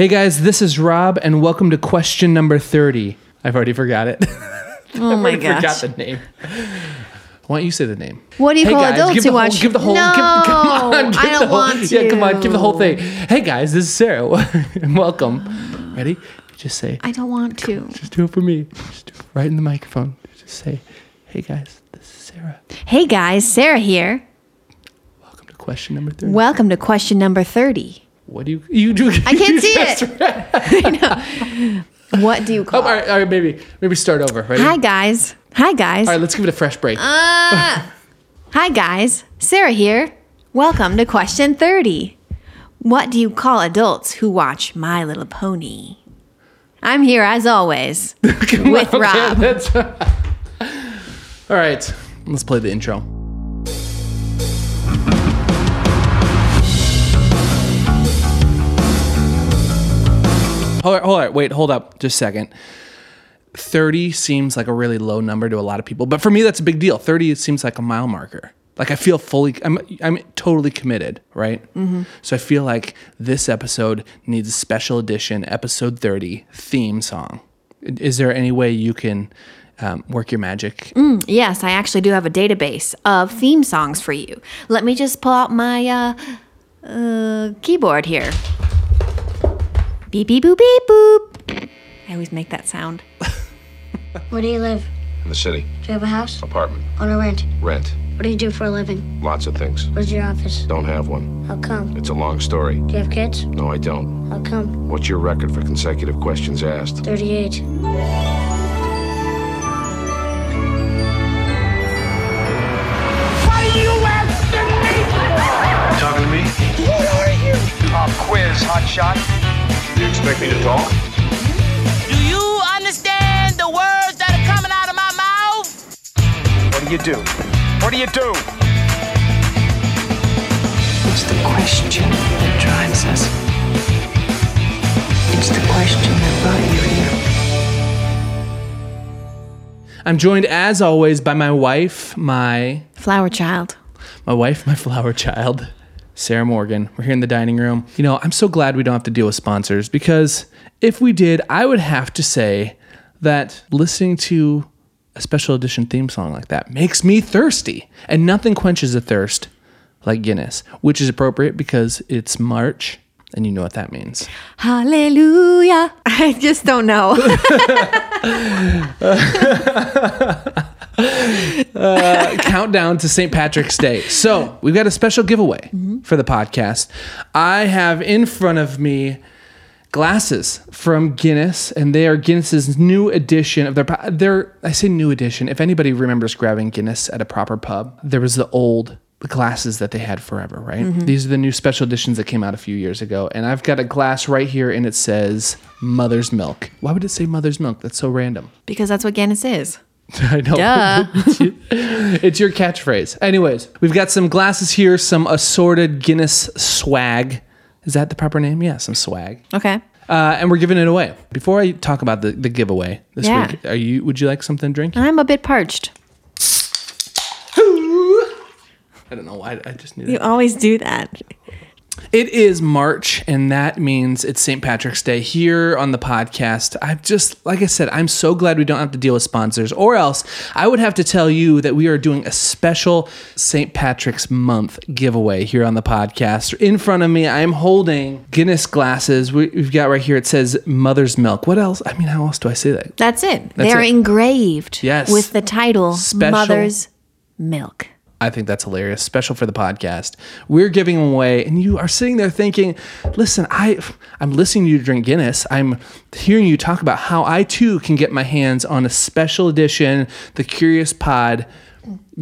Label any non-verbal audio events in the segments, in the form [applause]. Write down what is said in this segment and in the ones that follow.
Hey guys, this is Rob, and welcome to question number 30. I've already forgot it. [laughs] Oh my gosh. I forgot the name. Why don't you say the name? What do you Hey call guys, adults give the who whole, watch? Give the whole. No, give, [laughs] come on, give I don't the whole, want to. Yeah, come on, give the whole thing. Hey guys, this is Sarah. [laughs] welcome. Ready? Just say. I don't want to. Just do it for me. Just do it right in the microphone. Just say, "Hey guys, this is Sarah. Hey guys, Sarah here. Welcome to question number 30. Welcome to question number 30. What do you you do? I can't [laughs] see it. [laughs] What do you Oh, call all right, all right, maybe maybe start over. Ready? Hi guys. Hi guys. All right, let's give it a fresh break. Uh, hi guys. Sarah here. Welcome to question 30. What do you call adults who watch My Little Pony? I'm here as always [laughs] with Rob. that's- all right, let's play the intro. Hold on, hold on, wait, hold up, just a second. 30 seems like a really low number to a lot of people, but for me, that's a big deal. 30 seems like a mile marker. Like I feel fully, I'm, I'm totally committed, right? So I feel like this episode needs a special edition, episode 30 theme song. Is there any way you can um, work your magic? Yes, I actually do have a database of theme songs for you. Let me just pull out my uh, uh, keyboard here. Beep, beep, boop, beep, boop. I always make that sound. [laughs] Where do you live? In the city. Do you have a house? Apartment. On a rent? Rent. What do you do for a living? Lots of things. Where's your office? Don't have one. How come? It's a long story. Do you have kids? No, I don't. How come? What's your record for consecutive questions asked? 38. Talking to me? What are you? Pop quiz, hot shot. You expect me to talk? Do you understand the words that are coming out of my mouth? What do you do? What do you do? It's the question that drives us. It's the question that brought you here. I'm joined, as always, by my wife, my Flower child. my wife, my flower child, Sarah Morgan. We're here in the dining room. You know, I'm so glad we don't have to deal with sponsors because if we did, I would have to say that listening to a special edition theme song like that makes me thirsty. And nothing quenches a thirst like Guinness, which is appropriate because it's March and you know what that means. Hallelujah. [laughs] I just don't know. [laughs] [laughs] Uh, countdown to St. Patrick's Day. So we've got a special giveaway for the podcast. I have in front of me glasses from Guinness, and they are Guinness's new edition of their. Their I say new edition. If anybody remembers grabbing Guinness at a proper pub, there was the old glasses that they had forever, right? Mm-hmm. These are the new special editions that came out a few years ago, and I've got a glass right here, and it says Mother's Milk. Why would it say Mother's Milk? That's so random. because that's what Guinness is. [laughs] I know. Duh. [laughs] it's your catchphrase. Anyways, we've got some glasses here, some assorted Guinness swag. Is that the proper name? Yeah, some swag. Okay. Uh, and we're giving it away. Before I talk about the, the giveaway this Yeah. week, are you? Would you like something to drink? I'm a bit parched. I don't know why. I just need You always do that. It is March, and that means it's St. Patrick's Day here on the podcast. I've just, like I said, I'm so glad we don't have to deal with sponsors, or else I would have to tell you that we are doing a special St. Patrick's Month giveaway here on the podcast. In front of me, I'm holding Guinness glasses. We- We've got right here, it says Mother's Milk. What else? I mean, how else do I say that? That's it. That's They're it. engraved Yes. with the title Special- Mother's Milk. I think that's hilarious, special for the podcast. We're giving them away, and you are sitting there thinking, "Listen, I, I'm listening to you drink Guinness. I'm hearing you talk about how I too can get my hands on a special edition, the Curious Pod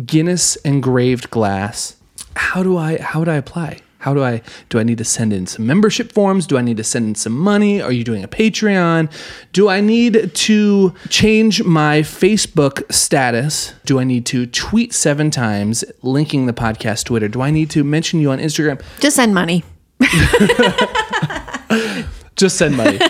Guinness engraved glass. How do I? How would I apply? How do I do I need to send in some membership forms? Do I need to send in some money? Are you doing a Patreon? Do I need to change my Facebook status? Do I need to tweet seven times linking the podcast Twitter? Do I need to mention you on Instagram? Just send money. [laughs] Just send money. [laughs]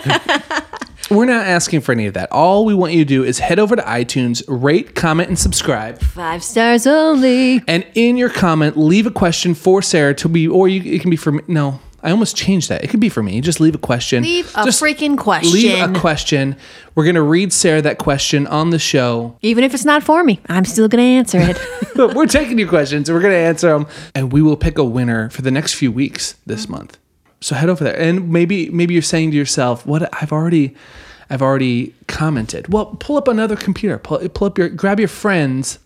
We're not asking for any of that. All we want you to do is head over to iTunes, rate, comment, and subscribe. Five stars only. And in your comment, leave a question for Sarah to be, or you, it can be for me. No, I almost changed that. It could be for me. Just leave a question. Leave a Just freaking question. Leave a question. We're gonna read Sarah that question on the show. Even if it's not for me, I'm still going to answer it. [laughs] we're taking your questions. We're gonna answer them, and we will pick a winner for the next few weeks this month. So head over there, and maybe maybe you're saying to yourself, "What? I've already." I've already commented. Well, pull up another computer. Pull, pull up your, grab your friend's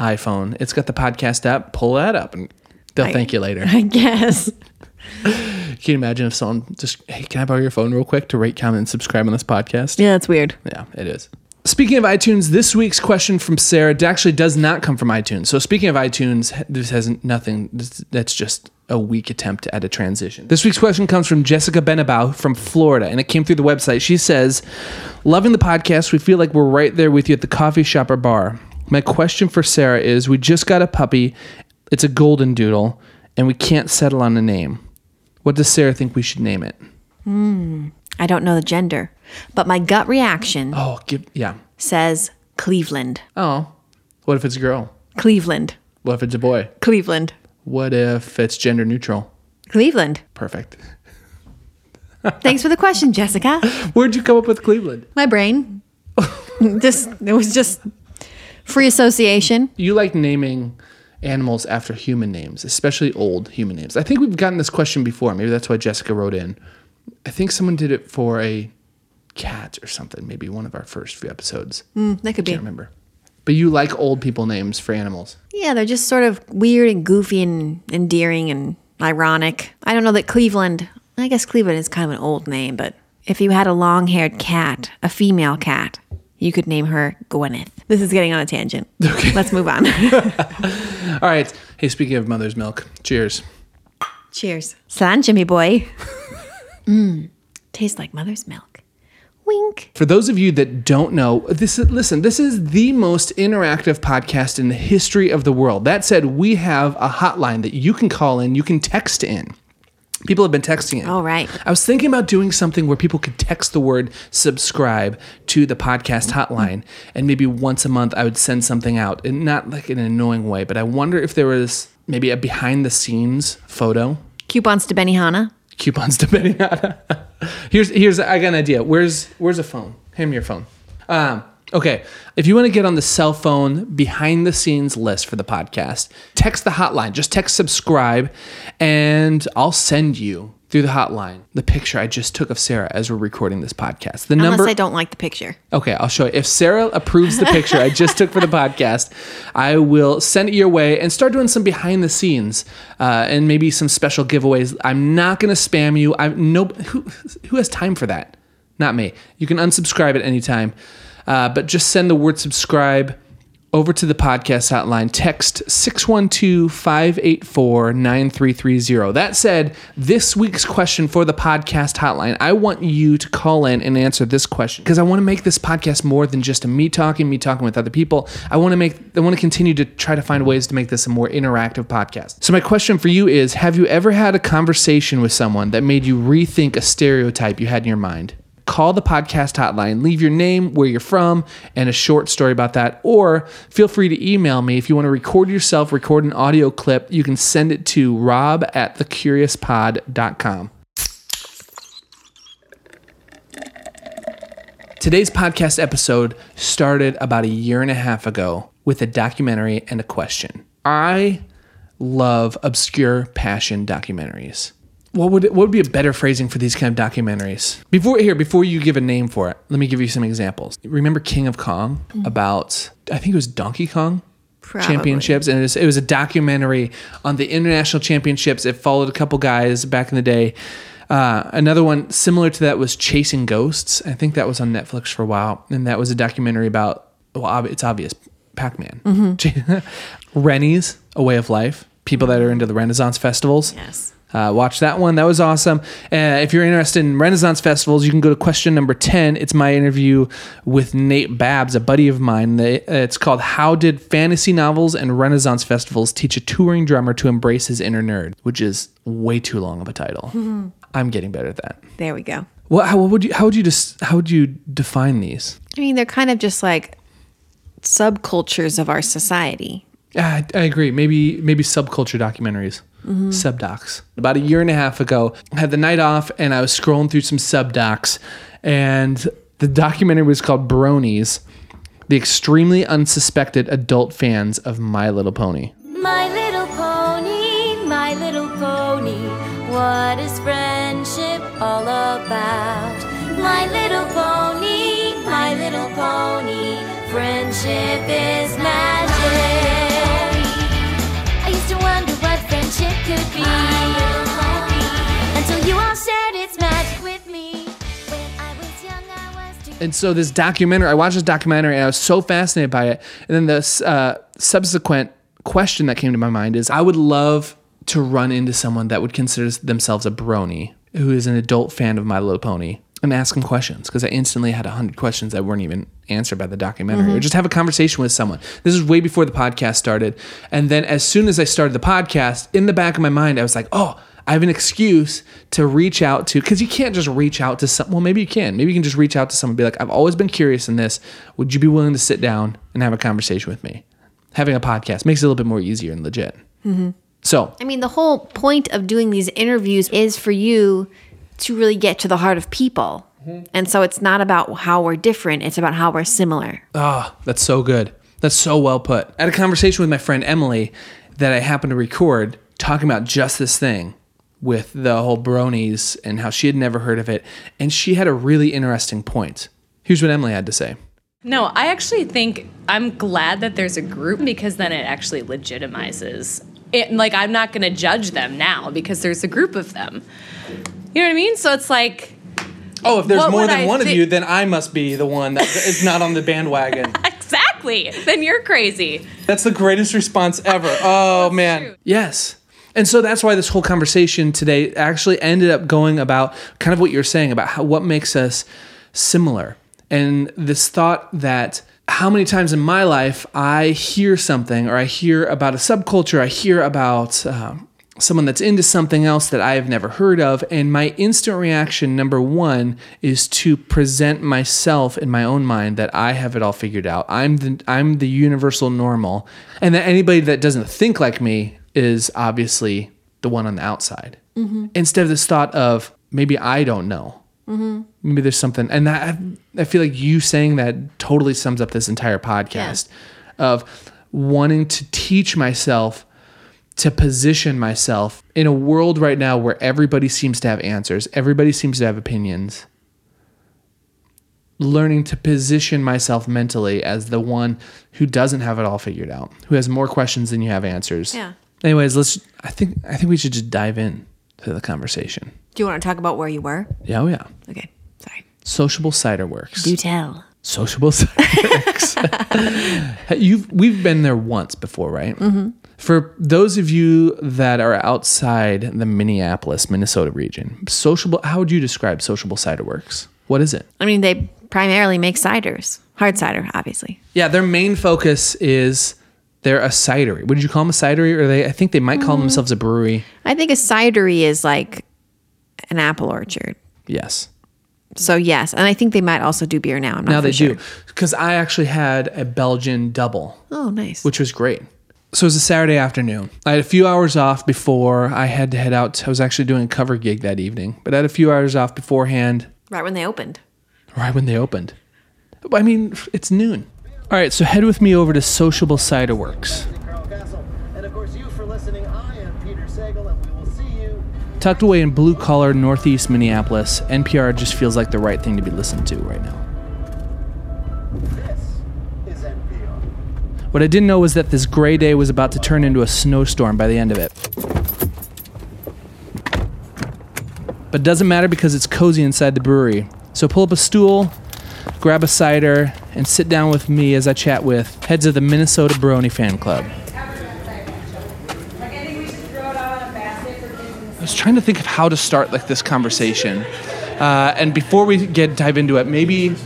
iPhone. It's got the podcast app. Pull that up, and they'll thank you later. I guess. [laughs] Can you imagine if someone just, hey, can I borrow your phone real quick to rate, comment, and subscribe on this podcast? Yeah, that's weird. Yeah, it is. Speaking of iTunes, this week's question from Sarah actually does not come from iTunes. So speaking of iTunes, this has nothing. this- That's just a weak attempt at a transition. This week's question comes from Jessica Benabau from Florida, and it came through the website. She says, "Loving the podcast. We feel like we're right there with you at the coffee shop or bar. My question for Sarah is: We just got a puppy. It's a golden doodle, and we can't settle on a name. What does Sarah think we should name it? Hmm, I don't know the gender, but my gut reaction Oh, give yeah. Says Cleveland. Oh, what if it's a girl? Cleveland. What if it's a boy? Cleveland. What if it's gender neutral? Cleveland. Perfect. Thanks for the question, Jessica. Where'd you come up with Cleveland? My brain. just it was just free association. You like naming animals after human names, especially old human names. I think we've gotten this question before. Maybe that's why Jessica wrote in. I think someone did it for a cat or something. Maybe one of our first few episodes. Hmm, that could be. Can't remember. But you like old people names for animals. Yeah, they're just sort of weird and goofy and endearing and ironic. I don't know that Cleveland, I guess Cleveland is kind of an old name, but if you had a long haired cat, a female cat, you could name her Gwyneth. This is getting on a tangent. [laughs] Okay. Let's move on. [laughs] All right. Hey, speaking of mother's milk, cheers. Cheers. San Jimmy boy. Mmm. [laughs] Tastes like mother's milk. Wink. For those of you that don't know, this is, listen, this is the most interactive podcast in the history of the world. That said, we have a hotline that you can call in, you can text in. People have been texting in. All right. I was thinking about doing something where people could text the word subscribe to the podcast hotline, and maybe once a month I would send something out, and not like in an annoying way, but I wonder if there was maybe a behind the scenes photo Coupons to Benihana. Coupons [laughs] depending on [laughs] here's here's i got an idea. Where's where's a phone? Hand me your phone. Um okay. If you want to get on the cell phone behind the scenes list for the podcast text the hotline. Just text subscribe and i'll send you through the hotline the picture i just took of sarah as we're recording this podcast the Unless number I don't like the picture. Okay, I'll show you. If Sarah approves the picture I just took for the podcast, I will send it your way and start doing some behind the scenes uh, and maybe some special giveaways. I'm not going to spam you. I'm no who who has time for that? Not me. You can unsubscribe at any time, uh, but just send the word subscribe over to the podcast hotline. Text 612 584 9330. That said, this week's question for the podcast hotline, I want you to call in and answer this question because I want to make this podcast more than just a me talking, me talking with other people. I want to make, I want to continue to try to find ways to make this a more interactive podcast. So, my question for you is Have you ever had a conversation with someone that made you rethink a stereotype you had in your mind? Call the podcast hotline, leave your name, where you're from, and a short story about that. Or feel free to email me if you want to record yourself, record an audio clip. You can send it to rob at thecuriouspod.com. Today's podcast episode started about a year and a half ago with a documentary and a question. I love obscure passion documentaries. What would what would be a better phrasing for these kind of documentaries? Before here, before you give a name for it, let me give you some examples. Remember King of Kong about I think it was Donkey Kong Probably. championships, and it was, it was a documentary on the international championships. It followed a couple guys back in the day. Uh, another one similar to that was Chasing Ghosts. I think that was on Netflix for a while, and that was a documentary about. Well, it's obvious, Pac Man, [laughs] Rennies, A Way of Life. People that are into the Renaissance festivals. Yes. Uh, watch that one. That was awesome. Uh, if you're interested in Renaissance festivals, you can go to question number 10. It's my interview with Nate Babs, a buddy of mine. They, uh, it's called How Did Fantasy Novels and Renaissance Festivals Teach a Touring Drummer to Embrace His Inner Nerd? Which is way too long of a title. I'm getting better at that. There we go. What, how, what would you, how would you just, how would you define these? I mean, they're kind of just like subcultures of our society. Yeah, I, I agree. Maybe maybe subculture documentaries, mm-hmm. subdocs. About a year and a half ago, I had the night off, and I was scrolling through some subdocs, and the documentary was called Bronies, the extremely unsuspected adult fans of My Little Pony. My little pony, my little pony, what is friendship all about? My little pony, my little pony, friendship is could be. Until you all shared its magic with me. Young. And so this documentary, I watched this documentary, and I was so fascinated by it. And then the uh, subsequent question that came to my mind is, I would love to run into someone that would consider themselves a brony, who is an adult fan of My Little Pony, and ask them questions because I instantly had a hundred questions that weren't even answered by the documentary, or mm-hmm. just have a conversation with someone. This is way before the podcast started, and then as soon as I started the podcast, in the back of my mind, I was like, oh. I have an excuse to reach out to because you can't just reach out to someone. Well, maybe you can. Maybe you can just reach out to someone and be like, I've always been curious in this. Would you be willing to sit down and have a conversation with me? Having a podcast makes it a little bit more easier and legit. Mm-hmm. So, I mean, the whole point of doing these interviews is for you to really get to the heart of people. And so it's not about how we're different, it's about how we're similar. ah, that's so good. That's so well put. I had a conversation with my friend Emily that I happened to record talking about just this thing with the whole bronies and how she had never heard of it. And she had a really interesting point. Here's what Emily had to say. No, I actually think I'm glad that there's a group because then it actually legitimizes it. Like, I'm not going to judge them now because there's a group of them. You know what I mean? So it's like, Oh, if there's more than I one of you, then I must be the one that is not on the bandwagon. [laughs] exactly. Then you're crazy. That's the greatest response ever. [laughs] Oh man. Yes. And so that's why this whole conversation today actually ended up going about kind of what you're saying about how what makes us similar. And this thought that how many times in my life I hear something or I hear about a subculture, I hear about um, someone that's into something else that I have never heard of. And my instant reaction, number one, is to present myself in my own mind that I have it all figured out. I'm the I'm the universal normal, and that anybody that doesn't think like me is obviously the one on the outside. Mm-hmm. Instead of this thought of maybe I don't know. Mm-hmm. Maybe there's something, and that I feel like you saying that totally sums up this entire podcast of wanting to teach myself to position myself in a world right now where everybody seems to have answers, everybody seems to have opinions. Learning to position myself mentally as the one who doesn't have it all figured out, who has more questions than you have answers. Yeah. Anyways, let's. I think I think we should just dive in to the conversation. Do you want to talk about where you were? Yeah, oh yeah. Okay, sorry. Sociable cider works. Do tell. Sociable [laughs] cider works. [laughs] You've we've been there once before, right? Mm-hmm. For those of you that are outside the Minneapolis, Minnesota region, sociable. How would you describe sociable cider works? What is it? I mean, they primarily make ciders, hard cider, obviously. Yeah, their main focus is they're a cidery. What did you call them? A cidery, or they? I think they might call mm. themselves a brewery. I think a cidery is like an apple orchard. Yes. So yes, and I think they might also do beer now. I'm not Now they sure. do because I actually had a Belgian double, Oh, nice. which was great. So it was a Saturday afternoon. I had a few hours off before I had to head out. I was actually doing a cover gig that evening, but I had a few hours off beforehand, right when they opened. right when they opened. I mean, it's noon. All right, so head with me over to Sociable Cider Works. And of course, you for listening. I am Peter Sagal, and we will see you. Tucked away in blue collar northeast Minneapolis, NPR just feels like the right thing to be listened to right now. What I didn't know was that this gray day was about to turn into a snowstorm by the end of it. But it doesn't matter because it's cozy inside the brewery. So pull up a stool, grab a cider, and sit down with me as I chat with heads of the Minnesota Brony Fan Club. I was trying to think of how to start like this conversation. Uh, and before we get dive into it, maybe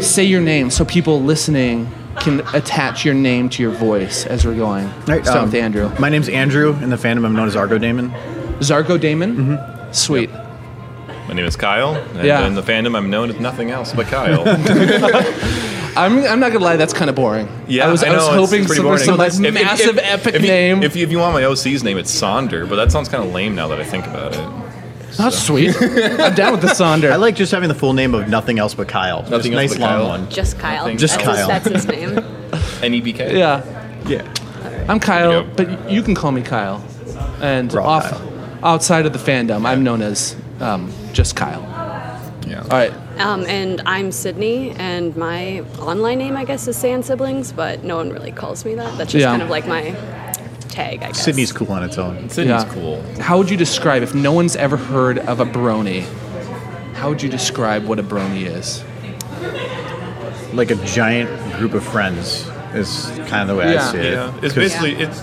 say your name so people listening can attach your name to your voice as we're going. Right, Start um, with Andrew. My name's Andrew. In the fandom, I'm known as Argo Damon. Zarko Damon. Sweet. My name is Kyle, and Yeah. in the fandom, I'm known as nothing else but Kyle. [laughs] I'm, I'm not gonna lie, that's kind of boring. Yeah, I was, I know, was hoping pretty for boring. some like If- if- massive if- epic if you- name. If you, if you want my OC's name, it's Sonder, but that sounds kind of lame now that I think about it. That's sweet. [laughs] I'm down with the Sonder. I like just having the full name of nothing else but Kyle. Nothing just else nice but long Kyle. one. Just Kyle. Just that's Kyle. His, that's his name. [laughs] NEBK. Yeah, Yeah. I'm Kyle, you but you can call me Kyle. And Raw off Kyle. outside of the fandom, I'm known as um, just Kyle. Yeah. All right. Um, and I'm Sydney, and my online name, I guess, is Sand Siblings, but no one really calls me that. That's just Yeah. kind of like my tag, I guess. Sydney's cool on its own. Sydney's Yeah. cool. How would you describe if no one's ever heard of a brony? How would you describe what a brony is? Like a giant group of friends is kind of the way Yeah. I see it. Yeah, it's 'Cause- basically it's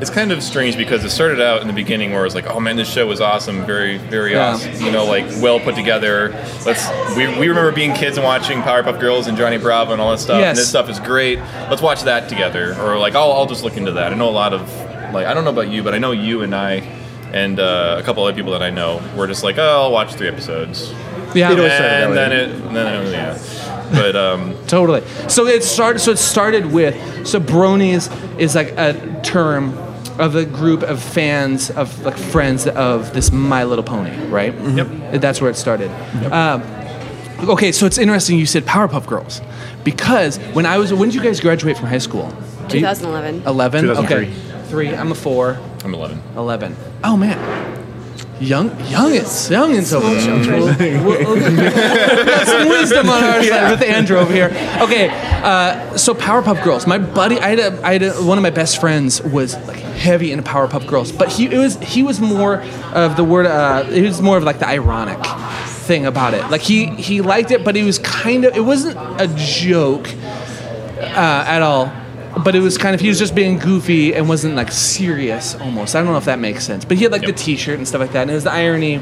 it's kind of strange because it started out in the beginning where it was like, oh man, this show was awesome, very very Yeah. awesome, you know, like well put together. Let's we, we remember being kids and watching Powerpuff Girls and Johnny Bravo and all that stuff. Yes. And this stuff is great. Let's watch that together, or like I'll I'll just look into that. I know a lot of like I don't know about you, but I know you and I. And uh, a couple other people that I know were just like, "Oh, I'll watch three episodes," Yeah, It always started that and then it, and then it, yeah. But um, [laughs] Totally. So it started. So it started with. So bronies is like a term of a group of fans of like friends of this My Little Pony, right? Yep. That's where it started. Um, okay, so it's interesting. You said Powerpuff Girls because when I was when did you guys graduate from high school? 2011. Eleven. Okay. Three. I'm a four. I'm 11. 11. Oh man. Young, young, it's young and so Got some wisdom on our side with Andrew over here. Okay, uh, so Powerpuff Girls. My buddy, I had, a, I had a, one of my best friends was like heavy into Powerpuff Girls, but he it was he was more of the word. Uh, it was more of like the ironic thing about it. Like he he liked it, but he was kind of it wasn't a joke uh, at all. But it was kind of he was just being goofy and wasn't like serious almost. I don't know if that makes sense. But he had like Yep. the T-shirt and stuff like that, and it was the irony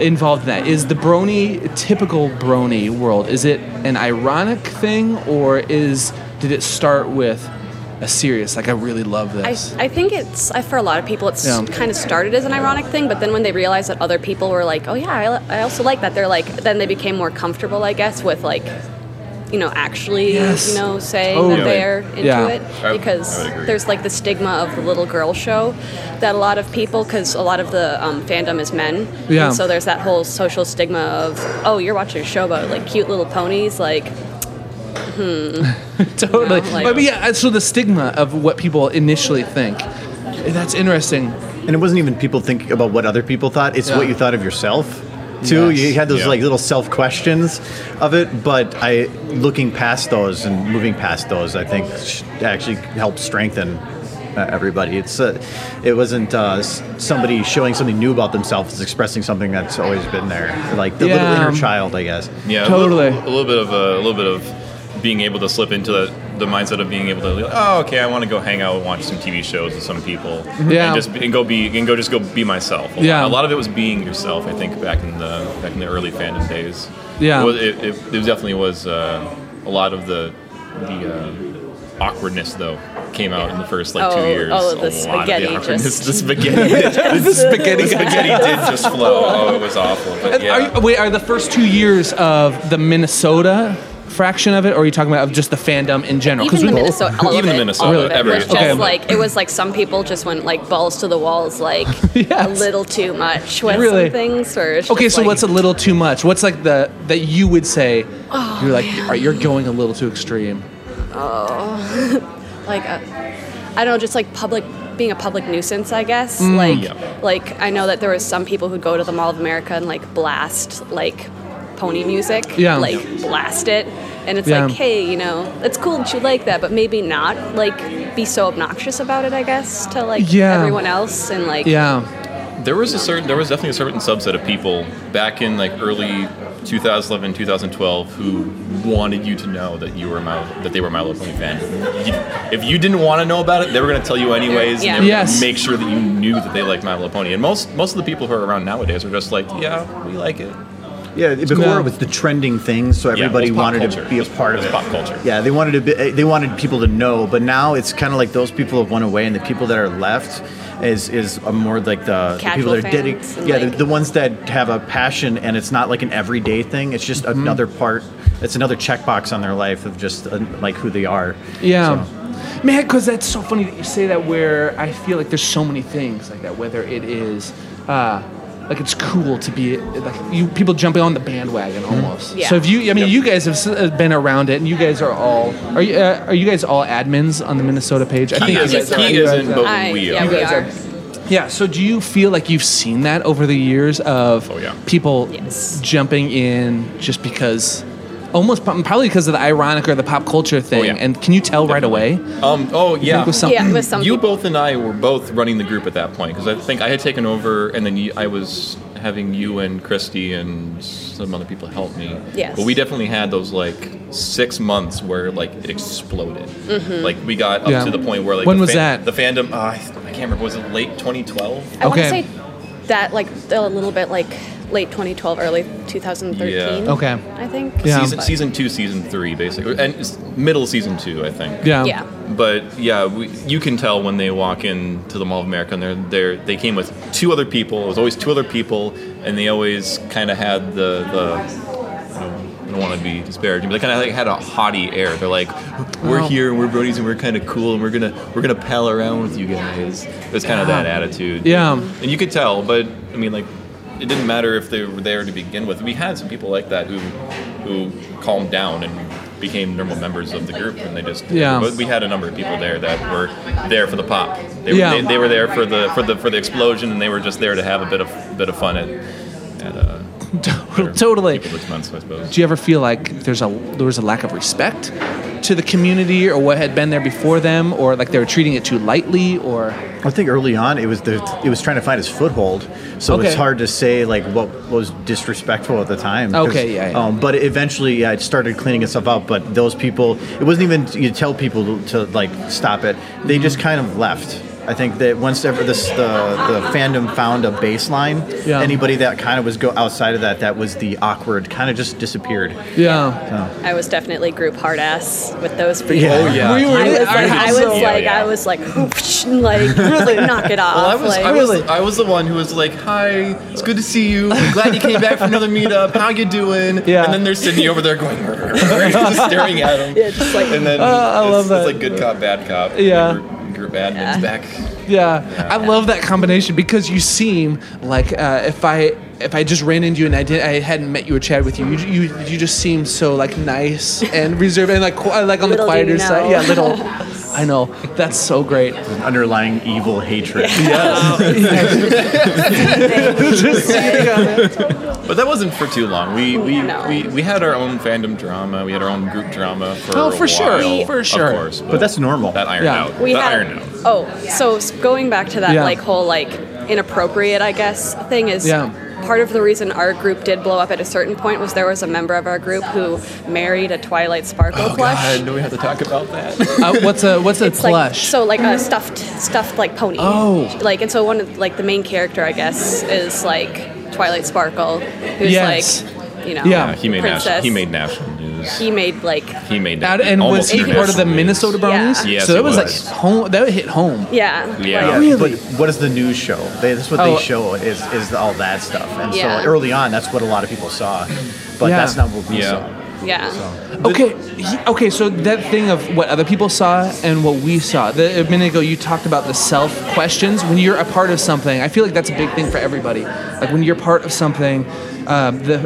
involved in that. Is the brony typical brony world? Is it an ironic thing, or is did it start with a serious like I really love this? I think it's I, for a lot of people it's Yeah. kind of started as an ironic thing but then when they realized that other people were like oh yeah I, I also like that they're like then they became more comfortable i guess with like you know actually Yes. you know saying Totally. that they're into Yeah. it I- I because there's like the stigma of the little girl show that a lot of people because a lot of the um, fandom is men Yeah. and so there's that whole social stigma of oh you're watching a show about like cute little ponies like hmm [laughs] totally. know, like- but yeah, so the stigma of what people initially think. That's interesting. And it wasn't even people thinking about what other people thought. It's Yeah. what you thought of yourself. Too, Yes. you had those Yeah. like little self questions of it, but I looking past those and moving past those, I think actually helped strengthen uh, everybody. It's uh, it wasn't uh, somebody showing something new about themselves, it's expressing something that's always been there, like the little Yeah. inner child, I guess. Yeah, Totally. A little, a little bit of a, a little bit of being able to slip into the, the mindset of being able to, like, oh, okay, I want to go hang out and watch some TV shows with some people, Yeah. and just be- and go be and go just go be myself. A Yeah. lot, a lot of it was being yourself. I think back in the back in the early fandom days. Yeah. it, was, it, it, it definitely was uh, a lot of the the uh, awkwardness though came out in the first like two Oh, years. oh, A the lot of spaghetti awkwardness. just- [laughs] [laughs] the spaghetti, did, the spaghetti, the spaghetti did just flow. Oh, it was awful. But And yeah. Are you, wait, are the first two years of the Minnesota fraction of it, or are you talking about of just the fandom in general? Even the we- Minnesota, all Even of the it, Minnesota, all of it every- was just Okay. like it was like some people just went like balls to the walls, like [laughs] a little too much with Really? some things. Where it's Okay, so like, what's a little too much? What's like the that you would say Oh, you're like are you're going a little too extreme? Oh, [laughs] like uh, I don't know, just like public being a public nuisance, I guess. Mm. Like Yeah. like I know that there was some people who'd go to the Mall of America and like blast like pony music, Yeah. like blast it. And it's Yeah. like, hey, you know, it's cool that you like that, but maybe not like be so obnoxious about it, I guess, to like Yeah. everyone else and like Yeah. There was a certain, there was definitely a certain subset of people back in like early 2011, 2012 who wanted you to know that you were My, that they were My Little Pony fan. You- if you didn't want to know about it, they were going to tell you anyways. Yeah. And they were Yes. gonna make sure that you knew that they liked My Little Pony. And most most of the people who are around nowadays are just like, yeah, we like it. Yeah, before Yeah. it was the trending thing, so everybody it was pop wanted culture. to be a part it of it. pop culture. Yeah, they wanted to be, they wanted people to know, but now it's kind of like those people have went away, and the people that are left is is a more like the, the people that are dedicated. Yeah, like- the, the ones that have a passion, and it's not like an everyday thing. It's just Mm-hmm. another part. It's another checkbox on their life of just uh, like who they are. Yeah. So- Man, because that's so funny that you say that. Where I feel like there's so many things like that. Whether it is, uh, like it's cool to be like you people jumping on the bandwagon almost. Yeah. So if you, I mean, you guys have uh, been around it, and you guys are all are you uh, are you guys all admins on the Minnesota page? I He you is- guys are. he isn't, but I, we yeah, are. we guys are. are- Yeah. So do you feel like you've seen that over the years of Oh, yeah. people Yes. jumping in just because, almost probably because of the ironic or the pop culture thing? yeah. And can you tell right away? Um. Oh yeah. with some- Yeah, with some you people. both and I were both running the group at that point because I think I had taken over, and then you, I was having you and Christy and some other people help me. Yes. But we definitely had those like six months where like it exploded. Like we got up Yeah. to the point where like When the was that? The fandom. Uh, I, I can't remember. Was it late 2012? I want Okay. to say that like a little bit like late 2012, early 2013. Yeah. Okay. I think. Yeah. Season, season two, season three, basically, and middle season two, I think. Yeah. Yeah. But yeah, we, you can tell when they walk into the Mall of America, and they're, they're they came with two other people. It was always two other people, and they always kind of had the the. I don't, I don't want to be disparaging, but they kind of like had a haughty air. They're like, "We're Wow. here, and we're brodies, and we're kind of cool, and we're gonna we're gonna pal around with you guys." It was kind of that attitude. Yeah. and you could tell, but I mean, like, it didn't matter if they were there to begin with. We had some people like that who who calmed down and became normal members of the group, and they just Yeah. But we had a number of people there that were there for the pop. They, Yeah. were, they, they were there for the for the for the explosion, and they were just there to have a bit of bit of fun their [laughs] Totally. people's expense, I suppose. Do you ever feel like there's a there was a lack of respect to the community or what had been there before them, or like they were treating it too lightly, or I think early on it was the it was trying to find its foothold, so Okay. it's hard to say like what was disrespectful at the time. Okay, yeah, yeah. Um, but eventually, yeah, it started cleaning itself up. But those people, it wasn't even you tell people to, to like stop it. They just kind of left. I think that once ever this the the fandom found a baseline, Yeah. anybody that kind of was go outside of that, that was the awkward, kind of just disappeared. yeah. So. I was definitely group hard ass with those people. Yeah. Oh, yeah. Were I was like, I was Yeah, like, yeah. I was like, [laughs] like, really knock it off. Well, I was, like, I, was, I was the one who was like, "Hi, it's good to see you. I'm glad you came back for another meetup. How you doing?" Yeah. And then there's Sydney over there going, [laughs] just staring at him. [laughs] Yeah, just like- and then uh, I it's, love that. It's like good cop, bad cop. Yeah. Group, group admin's back. Yeah, I love that combination because you seem like uh, if I if I just ran into you and I did I hadn't met you or chatted with you, you you, you just seem so like nice and reserved and like qui- like on the Little do you quieter side. know. Yeah, little. [laughs] I know that's so great. An underlying evil hatred. Just seeing on it. But that wasn't for too long. We we, No. we we had our own fandom drama. We had our own group drama for Oh, a for sure. while, For sure. of course. But that's normal. That ironed Yeah. out. we that had ironed out. oh so s- going back to that Yeah. like whole like inappropriate i guess thing is Yeah. Part of the reason our group did blow up at a certain point was there was a member of our group who married a twilight sparkle Oh plush God, do we have to talk about that? Uh, what's a what's a it's like plush? so like a stuffed stuffed like pony Oh. like and so one of like the main character i guess is like twilight sparkle who's Yes. like you know Yeah. He made princess. national. He made national news. he made like He made Out- and was he part of the national news. Minnesota Bronies? Yeah. Yes, so that was, was. like home. That hit home. yeah Yeah. like- Really? But what is the news show? They, that's what Oh. they show is is all that stuff. And Yeah. so early on, that's what a lot of people saw. But Yeah. that's not what we Yeah. saw. yeah Okay, okay. So that thing of what other people saw and what we saw. The, a minute ago, you talked about the self questions. When you're a part of something, I feel like that's a big thing for everybody. Like when you're part of something, um, the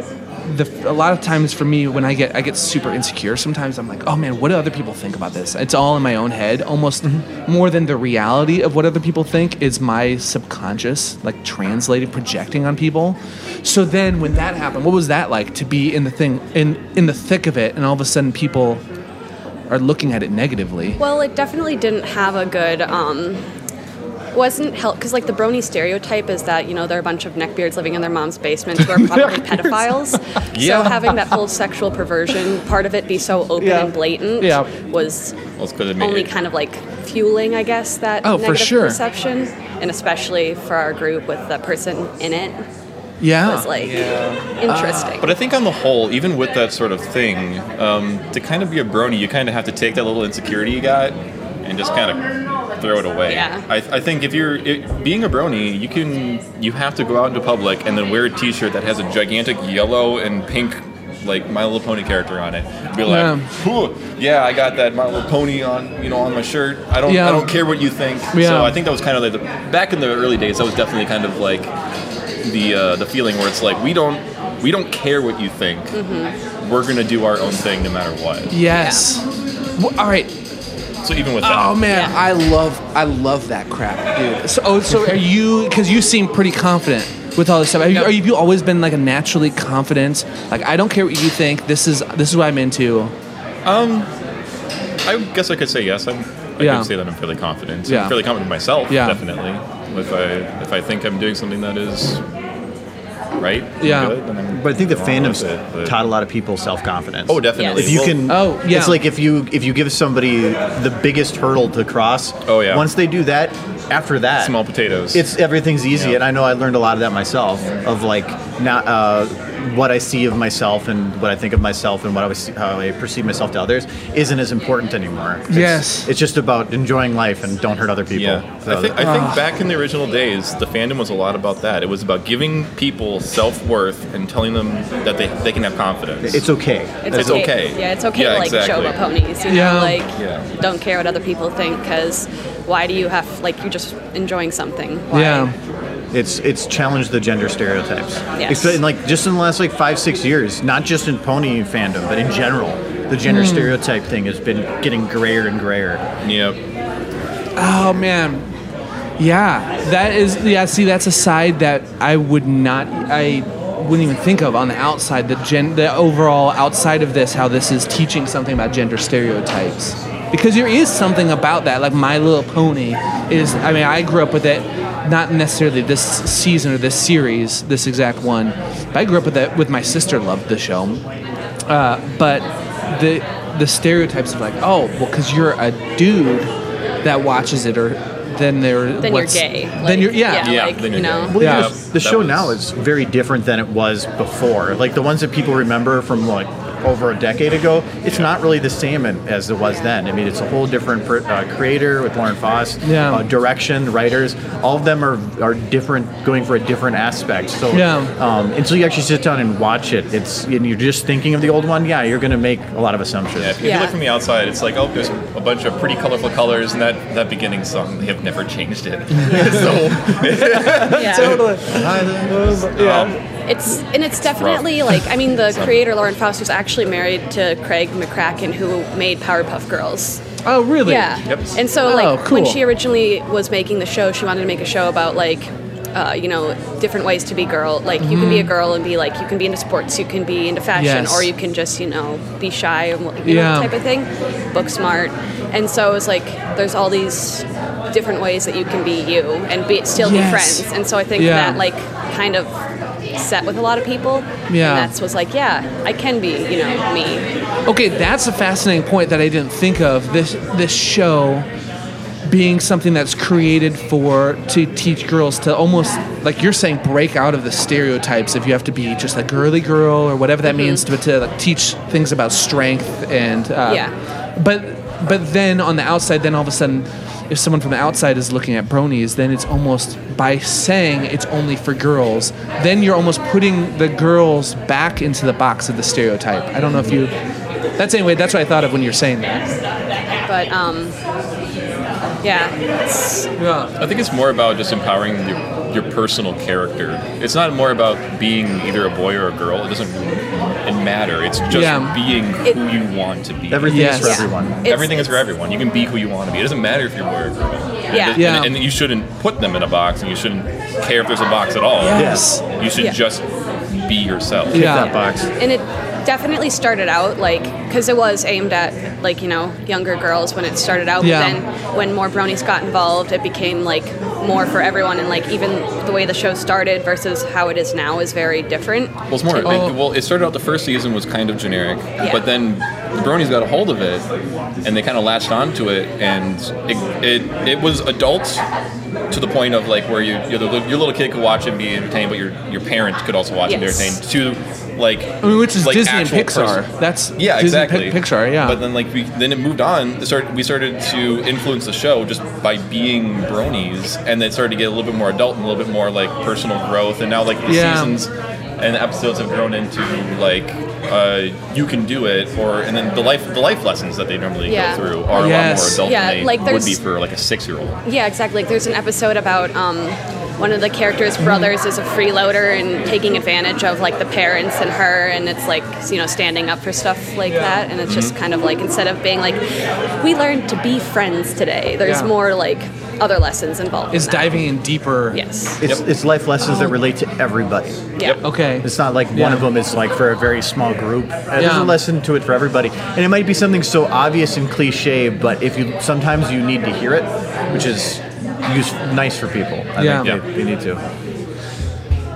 the a lot of times for me when I get I get super insecure. Sometimes I'm like, oh man, what do other people think about this? It's all in my own head, almost more than the reality of what other people think is my subconscious, like translated, projecting on people. So then when that happened, what was that like to be in the thing in in the thick of it, and all of a sudden people are looking at it negatively? Well, it definitely didn't have a good. Um, wasn't help because like the brony stereotype is that you know they're a bunch of neckbeards living in their mom's basement who are probably [laughs] [laughs] pedophiles. Yeah. So having that whole sexual perversion part of it be so open Yeah. and blatant Yeah. was Well, it's 'cause it made- only kind of like fueling, I guess, that Oh, for negative sure. perception, and especially for our group with the person in it Yeah. was like interesting. But I think on the whole, even with that sort of thing, um, to kind of be a brony, you kind of have to take that little insecurity you got and just kind of throw it away. Yeah. I, I think if you're it, being a brony, you can you have to go out into public and then wear a T-shirt that has a gigantic yellow and pink like My Little Pony character on it. Be like, Yeah. Yeah, I got that My Little Pony on you know on my shirt. I don't Yeah. I don't care what you think. Yeah. So I think that was kind of like the, back in the early days. That was definitely kind of like the uh, the feeling where it's like we don't we don't care what you think. Mm-hmm. We're gonna do our own thing no matter what. Yes. Well, all right. So even with that, Oh man, I love I love that crap, dude. So, oh, so are you? Because you seem pretty confident with all this stuff. Have you, are you, have you always been like a naturally confident? Like I don't care what you think. This is this is what I'm into. Um, I guess I could say yes. I'm, I Yeah. could say that I'm fairly confident. Yeah. I'm fairly confident in myself. Yeah. definitely. If I if I think I'm doing something that is right, Yeah. good, then I'm But I think the going along fandom's it, taught a lot of people self confidence. Oh, definitely. If you can, Oh, yeah. It's like if you if you give somebody the biggest hurdle to cross. Oh, yeah. Once they do that, after that, small potatoes. it's everything's easy. Yeah. And I know I learned a lot of that myself. Of like not uh, what I see of myself and what I think of myself and what I was, how I perceive myself to others isn't as important anymore. It's, Yes. It's just about enjoying life and don't hurt other people. Yeah, So- I think, I think ah. back in the original days, the fandom was a lot about that. It was about giving people self worth and telling them that they, they can have confidence. it's okay. It's okay. Yeah, it's okay Yeah, to like show up about ponies. You know, Yeah. like Yeah. don't care what other people think because why do you have like you're just enjoying something? Why? Yeah. It's it's challenged the gender stereotypes. Yes. It's like just in the last like five six years, not just in pony fandom, but in general, the gender hmm. stereotype thing has been getting grayer and grayer. Yep. Oh man. Yeah, that is yeah. See, that's a side that I would not, I wouldn't even think of on the outside. The gen, the overall outside of this, how this is teaching something about gender stereotypes, because there is something about that. Like My Little Pony is. I mean, I grew up with it, not necessarily this season or this series, this exact one, but I grew up with it. With my sister, loved the show, uh, but the the stereotypes of like, oh, well, because you're a dude that watches it, or then they're Then you're what's- gay. then Like, you're yeah. yeah, like, then you you're know. Well, Yeah. yeah, the, the show was- now is very different than it was before. Like the ones that people remember from like over a decade ago, it's not really the same as it was then. I mean, it's a whole different uh, creator with Lauren Faust, Yeah. uh, direction, writers. All of them are are different, going for a different aspect. So Yeah. um, until you actually sit down and watch it, it's and you're just thinking of the old one. Yeah, you're going to make a lot of assumptions. Yeah, if you look from the outside, it's like, oh, there's a bunch of pretty colorful colors, and that, that beginning song, they have never changed it. [laughs] [laughs] so, Yeah. [laughs] um, It's and it's definitely like I mean the [laughs] creator Lauren Faust was actually married to Craig McCracken who made Powerpuff Girls. Oh, really? Yeah. Yep. And so Oh, like cool. when she originally was making the show, she wanted to make a show about like uh, you know different ways to be girl. Like you can be a girl and be like you can be into sports, you can be into fashion, Mm-hmm. Yes. or you can just you know be shy and you Yeah. know type of thing, book smart. And so it was like there's all these different ways that you can be you and be still Yes. be friends. And so I think Yeah. that like kind of set with a lot of people. Yeah. And that's was like yeah I can be you know me. Okay, that's a fascinating point that I didn't think of. This this show being something that's created for to teach girls to almost like you're saying break out of the stereotypes if you have to be just a girly girl or whatever that means to, to like, teach things about strength and uh, Yeah. but but then on the outside then all of a sudden if someone from the outside is looking at bronies then it's almost by saying it's only for girls then you're almost putting the girls back into the box of the stereotype. I don't know if you that's anyway that's what i thought of when you're saying that. But um yeah. It's, yeah I think it's more about just empowering your, your personal character. It's not more about being either a boy or a girl. It doesn't it matter. It's just Yeah. being who you want to be. Everything Yes. is for Yeah. everyone. It's- Everything is for everyone. You can be who you want to be. It doesn't matter if you're a boy or a girl. Yeah. And, Yeah. and, you shouldn't put them in a box, and you shouldn't care if there's a box at all. Yes. You should Yeah. just be yourself. Yeah. That box. and it definitely started out like because it was aimed at like you know younger girls when it started out Yeah. but then when more bronies got involved it became like more for everyone and like even the way the show started versus how it is now is very different Well, it's more. to- It, well, it started out the first season was kind of generic, Yeah. but then the Bronies got a hold of it, and they kind of latched onto it, and it it, it was adults to the point of like where you you're the, your little kid could watch it and be entertained, but your your parent could also watch it and be entertained. To like I mean, which is like Disney and Pixar. person. That's yeah, Disney, exactly. Pi- Pixar, yeah. But then like we then it moved on. It started, we started to influence the show just by being bronies, and it started to get a little bit more adult and a little bit more like personal growth. And now like the Yeah. seasons and the episodes have grown into like uh, you can do it, or and then the life the life lessons that they normally Yeah. go through are a lot more adult Yeah, than they like would be for like a six year old. Yeah, exactly. Like there's an episode about um, one of the characters' mm. brothers is a freeloader and taking advantage of like the parents and her, and it's like you know standing up for stuff like that. And it's just mm-hmm. kind of like instead of being like, we learned to be friends today. There's Yeah. more like other lessons involved. It's in diving in deeper. Yes. It's, it's life lessons that um, relate to everybody. Yeah. Okay. It's not like one of them is like for a very small group. There's Yeah. a lesson to it for everybody, and it might be something so obvious and cliche, but if you sometimes you need to hear it, which is use, nice for people. I Yeah. think they, they need to.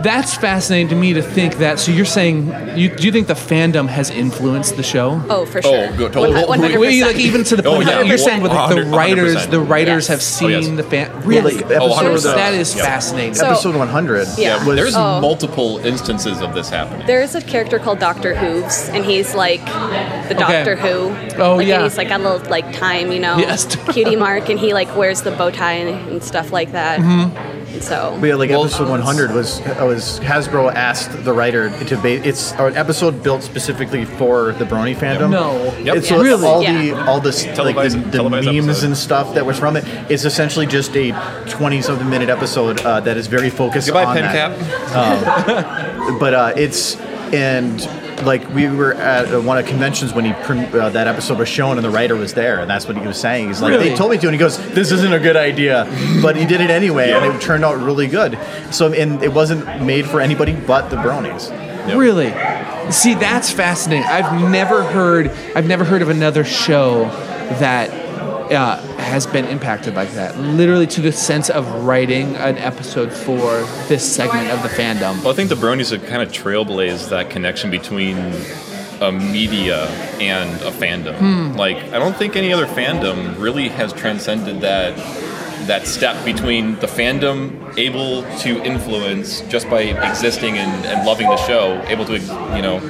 That's fascinating to me to think that. So you're saying you do you think the fandom has influenced the show? Oh, for sure. good. Totally. One hundred Wait, percent. like even to the point Oh, yeah. that you're saying with like, the writers, the writers Yes. have Oh, yes. seen the fan. Really, like, Oh, 100%. that is Yeah. fascinating. So- Episode 100 Yeah. was There's Oh. multiple instances of this happening. There's a character called Doctor Hooves, and he's like the Okay. Doctor Who. Oh, like, yeah. And he's like got a little like time, you know, Yes. [laughs] cutie mark, and he like wears the bow tie and, and stuff like that. Mm-hmm. And so But yeah, like episode 100 was was Hasbro asked the writer to ba- it's an episode built specifically for the Brony fandom. No. Yep. It's so Really? all the Yeah. all this like the, Televised- the televised memes episode. and stuff that was from it. It's essentially just a 20 something minute episode uh, that is very focused Goodbye, on pen that. cap. [laughs] But uh, it's and like we were at uh, one of the conventions when he uh, that episode was shown and the writer was there and that's what he was saying. He's like Really? they told me to and he goes this isn't a good idea, but he did it anyway and it turned out really good. So and it wasn't made for anybody but the bronies. Really? See, that's fascinating. I've never heard. I've never heard of another show that uh, has been impacted like that. Literally to the sense of writing an episode for this segment of the fandom. Well, I think the Bronies have kind of trailblazed that connection between a media and a fandom. Hmm. Like, I don't think any other fandom really has transcended that that step between the fandom able to influence just by existing and, and loving the show, able to you know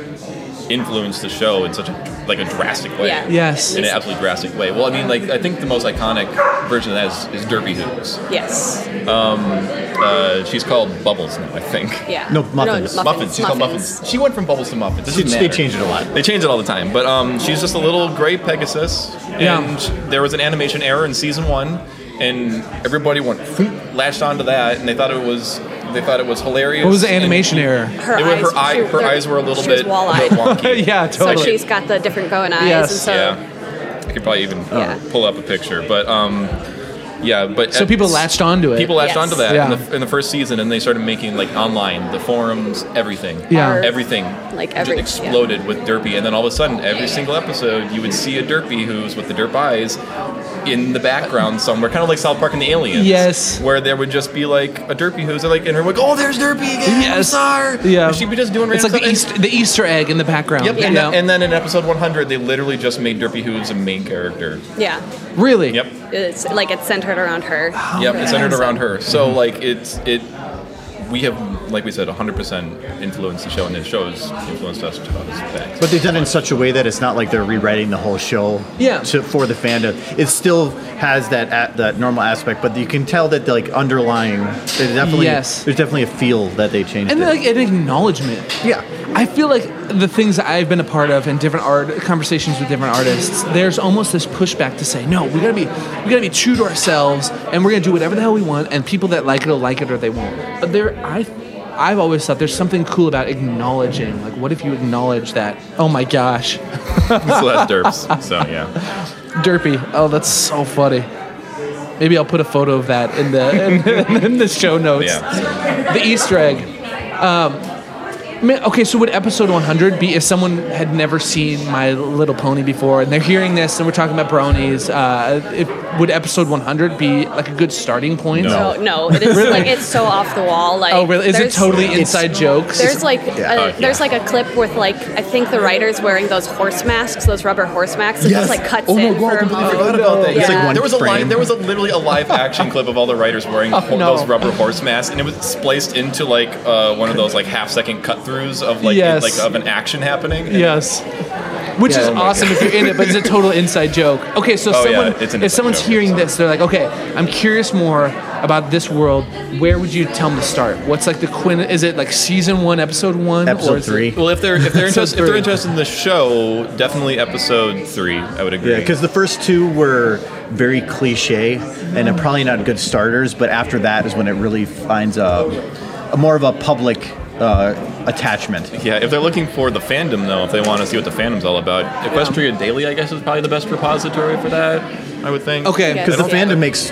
influence the show in such a like a drastic way. Yeah. Yes. In an absolutely drastic way. Well, I mean, like I think the most iconic version of that is, is Derpy Hooves. yes, Uh, she's called Bubbles now, I think. yeah. No, muffins. Muffins. She's called muffins. She went from bubbles to muffins. It doesn't They matter. changed it a lot. They change it all the time. But um, she's just a little gray Pegasus. Yeah. And there was an animation error in season one, and everybody went "Phoom," latched onto that, and they thought it was they thought it was hilarious. What was the and- animation error? Her It eyes, her eye- her eyes were a little she was bit- wall-eyed. wonky. [laughs] yeah, totally. so she's got the different going eyes, Yes. and so yeah. I could probably even uh, Yeah. pull up a picture, but um, yeah, but so people latched onto it. People latched Yes. onto that Yeah. in, the, in the first season, and they started making like online, the forums, everything. Yeah. Art. everything. Like just every- yeah. exploded with Derpy, and then all of a sudden, every single episode, you would see a Derpy Hooves with the derp eyes in the background somewhere, kind of like South Park and the Aliens. Yes. where there would just be like a Derpy who's like, and we're like, oh, there's Derpy again. Yes. Sorry. Yeah. And she'd be just doing. It's like random the stuff, Easter, the Easter egg in the background. Yep, you and, know? then, and then in episode 100, they literally just made Derpy Hooves a main character. yeah, really? Yep. it's like it's centered around her. Yep, it's centered around her. So Mm-hmm. like it's it. We have, like we said, 100% influenced the show, and the show has influenced us to us back. But they've done it in such a way that it's not like they're rewriting the whole show Yeah. to, for the fandom. It still has that a, that normal aspect, but you can tell that the, like underlying there's definitely Yes. there's definitely a feel that they changed and it. like an acknowledgement. Yeah. I feel like the things that I've been a part of and different art conversations with different artists, there's almost this pushback to say, no, we gotta be we gotta be true to ourselves and we're gonna do whatever the hell we want and people that like it will like it or they won't. But there I I've always thought there's something cool about acknowledging. Like what if you acknowledge that, oh my gosh, [laughs] so that's derps. [laughs] So yeah, derpy. Oh, that's so funny. Maybe I'll put a photo of that in the [laughs] in, in the show notes. yeah. the Easter egg. Um, okay, so would episode 100 be if someone had never seen My Little Pony before and they're hearing this and we're talking about bronies? Uh, if, would episode 100 be like a good starting point? No. Oh no, it is [laughs] like it's so off the wall. Like Oh, really? Is it there's- totally It's- inside jokes? There's like Uh, a, yeah. there's like a clip with like I think the writers wearing those horse masks, those rubber horse masks. It Yes. just like cuts Oh my in God, for I a completely moment. forgot about that. It's like one there was a frame. live, there was a literally a live action clip of all the writers wearing [laughs] ho- no. those rubber horse masks, and it was spliced into like uh, one of those like half second cut throughs of like Yes. like of an action happening. Yes. Which Yeah. is Oh awesome God. if you're in it, but it's a total inside joke. Okay, so Oh, someone, it's an if someone's joke, hearing this, they're like, okay, I'm curious more about this world. Where would you tell them to start? What's like the quin? Is it like season one, episode one, Episode is it- three. Well, if they're if they're [laughs] interested, if they're interested in the show, definitely episode three. I would agree. Yeah, because the first two were very cliche and are probably not good starters. But after that is when it really finds a, a more of a public uh, attachment. Yeah, if they're looking for the fandom, though, if they want to see what the fandom's all about, Equestria Daily, I guess, is probably the best repository for that. I would think. Okay, because the fandom makes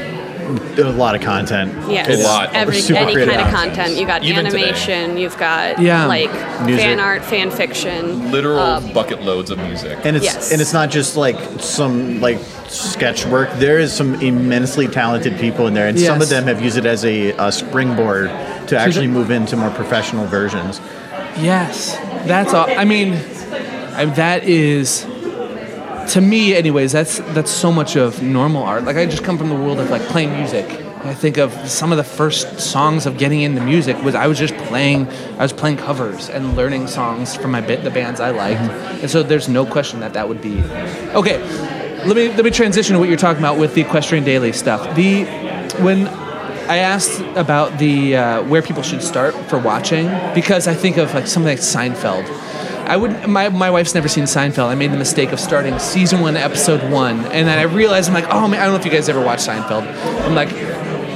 a lot of content. Yes. A lot. Every any creative kind of content. content. You got Even today. animation. You've got Yeah. like Music. fan art, fan fiction. Literal uh, bucket loads of music. And it's Yes. and it's not just like some like sketch work. There is some immensely talented people in there, and some of them have used it as a, a springboard to actually move into more professional versions. Yes, that's all. I mean, I, that is to me, anyways. That's that's so much of normal art. Like I just come from the world of like playing music. I think of some of the first songs of getting into music was I was just playing. I was playing covers and learning songs from my bit the bands I liked, mm-hmm. and so there's no question that that would be okay. Let me let me transition to what you're talking about with the Equestria Daily stuff. The when I asked about the uh, where people should start for watching because I think of like something like Seinfeld. I would my my wife's never seen Seinfeld. I made the mistake of starting season one, episode one, and then I realized I'm like, oh man, I don't know if you guys ever watched Seinfeld. I'm like,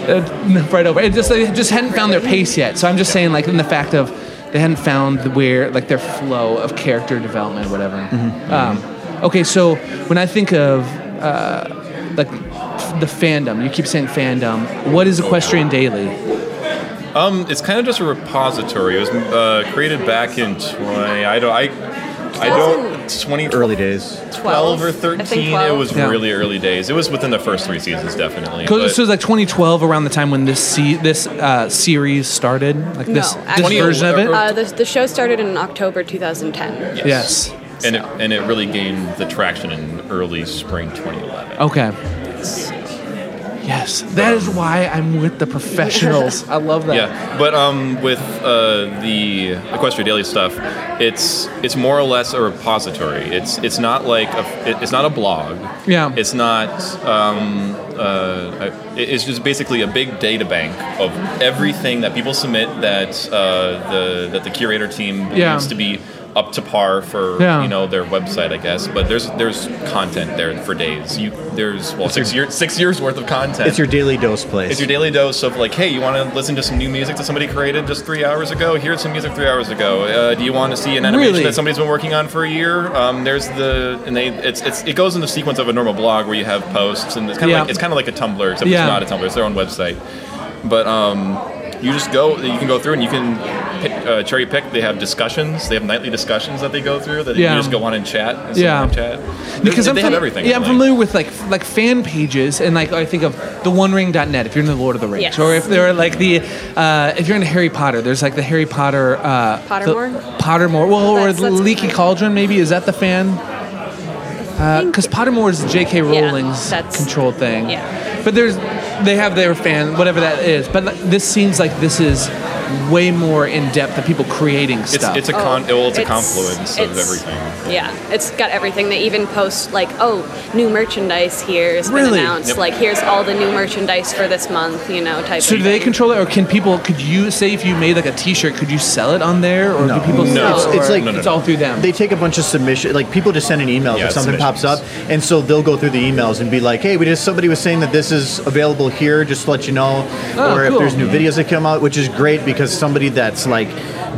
uh, right over. It just they just hadn't found their pace yet. So I'm just saying like in the fact of they hadn't found the where like their flow of character development, whatever. Um, okay, so when I think of uh, like the fandom, you keep saying fandom. What is Equestria Daily? Um, it's kind of just a repository. It was uh, created back in 20. I don't. I. I don't. 20 early days. 12 or I think 13. It was Yeah. really early days. It was within the first three seasons, definitely. So so it was like 2012, around the time when this se- this uh, series started, like this No, this actually- version of it. Uh, the, the show started in October 2010. Yes. And it, and it really gained the traction in early spring 2011. Okay. Yes, Yes, that is why I'm with the professionals. I love that. Yeah, but um, with uh, the Equestria Daily stuff, it's it's more or less a repository. It's it's not like a it- it's not a blog. Yeah. It's not. Um, uh, it's just basically a big data bank of everything that people submit that uh, the that the curator team believes Yeah. to be up to par for Yeah. you know their website, I guess. But there's there's content there for days. You there's well six years six years worth of content. It's your daily dose place. It's your daily dose of like, hey, you want to listen to some new music that somebody created just three hours ago? Here's some music three hours ago. Uh, do you want to see an animation Really? that somebody's been working on for a year? Um, there's the and they it's, it's it goes in the sequence of a normal blog where you have posts and it's kind of Yeah. like it's kind of like a Tumblr except Yeah. it's not a Tumblr. It's their own website. But um, you just go. You can go through and you can pick, uh, cherry pick. They have discussions. They have nightly discussions that they go through that Yeah. you just go on and chat. And sit Yeah. and chat. Because they, I'm they have everything. Yeah, I'm really. familiar with like like fan pages and like I think of the OneRing.net if you're in the Lord of the Rings, Yes. or if they're like the uh, if you're in Harry Potter, there's like the Harry Potter uh, Pottermore? the- Pottermore, well, or That's- that's Leaky kind Cauldron maybe is that the fan? Because Pottermore is J.K. Rowling's that's- controlled thing. yeah. But there's they have their fan whatever that is. But like, this seems like this is way more in depth of people creating stuff. it's a con- Oh, well, it's, a it's- confluence of it's- everything. Yeah, it's got everything. They even post like, oh, new merchandise here has Really? been announced. Yep. Like, here's all the new merchandise for this month. You know, type. So of do they thing. control it, or can people? Could you say if you made like a T-shirt, could you sell it on there, or No. do people? No. sell It's- it's like- No, no, it's no. all through them. They take a bunch of submission, like people just send an email Yeah, if something pops up, and so they'll go through the emails and be like, "Hey, we just somebody was saying that this is available here, just to let you know." Oh, or if there's new videos that come out, which is great because somebody that's like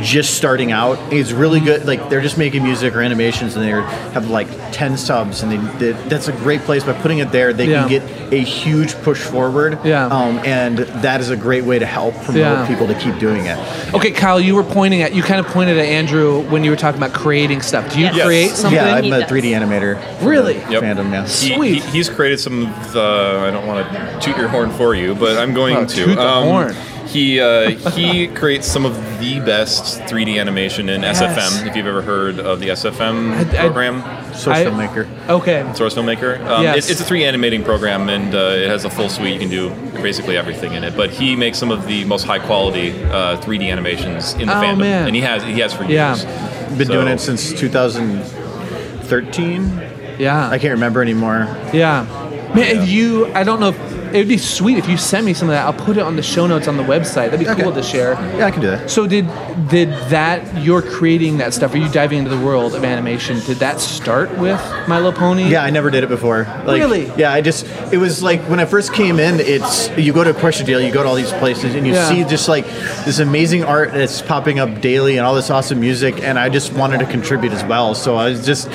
just starting out is really good. Like they're just making music or animations, and they have like ten subs, and they, they that's a great place. By putting it there, they Yeah. can get a huge push forward. Yeah. um, and that is a great way to help promote Yeah. people to keep doing it. okay, Kyle, you were pointing at you kind of pointed at Andrew when you were talking about creating stuff. Do you Yes. create something? Yeah, I'm a 3D animator. for Really? the Yep. Fandom, yeah. He- Sweet. He, he's created some of the. I don't want to toot your horn for you, but I'm going Oh, to. toot the horn. He uh, he creates some of the best 3D animation in Yes. SFM. If you've ever heard of the SFM I- I- program, Source I- filmmaker. Okay. Source Filmmaker. Um, Yes. it- it's a 3D animating program, and uh, it has a full suite. You can do basically everything in it. But he makes some of the most high quality uh, 3D animations in the Oh, fandom, man. and he has he has for years. Yeah. Been So- doing it since 2013. Yeah. I can't remember anymore. Yeah. Man, if you, I don't know if, it would be sweet if you sent me some of that. I'll put it on the show notes on the website. That'd be cool to share. Yeah, I can do that. So did did that you're creating that stuff? Are you diving into the world of animation? Did that start with My Little Pony? Yeah, I never did it before. Like, Really? Yeah, I just it was like when I first came in. It's you go to Equestria Daily, you go to all these places, and you Yeah. see just like this amazing art that's popping up daily, and all this awesome music. And I just wanted to contribute as well. So I was just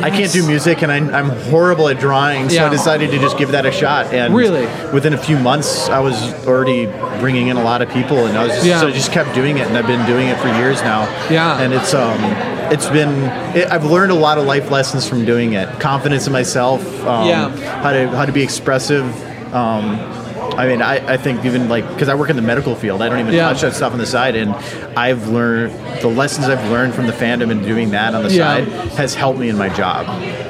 I can't do music, and I, I'm horrible at drawing. So Yeah. I decided to just give that a shot. And Really? Within a few months, I was already bringing in a lot of people, and I was just, Yeah. so I just kept doing it, and I've been doing it for years now. Yeah. and it's um it's been it, I've learned a lot of life lessons from doing it. Confidence in myself. Um, Yeah. How to how to be expressive. Um, I mean, I, I think even like because I work in the medical field, I don't even Yeah. touch that stuff on the side, and I've learned the lessons I've learned from the fandom and doing that on the Yeah. side has helped me in my job.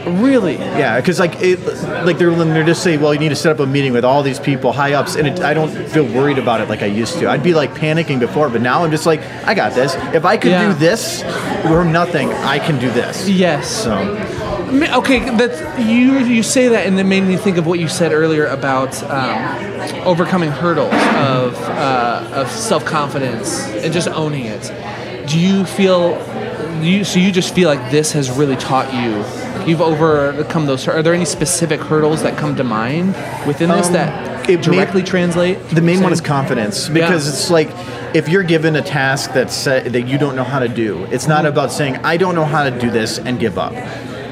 Really? Yeah, because like it, like they're they're just saying, well, you need to set up a meeting with all these people, high ups, and it, I don't feel worried about it like I used to. I'd be like panicking before, but now I'm just like, I got this. If I could Yeah. do this from nothing, I can do this. Yes. So Okay, that's you. You say that, and it made me think of what you said earlier about um, overcoming hurdles of uh, of self confidence and just owning it. Do you feel? You, so you just feel like this has really taught you. You've overcome those. Are there any specific hurdles that come to mind within this Um, that it may- directly translate? the main one is confidence because Yeah. it's like if you're given a task that's uh, that you don't know how to do, it's not about saying I don't know how to do this and give up.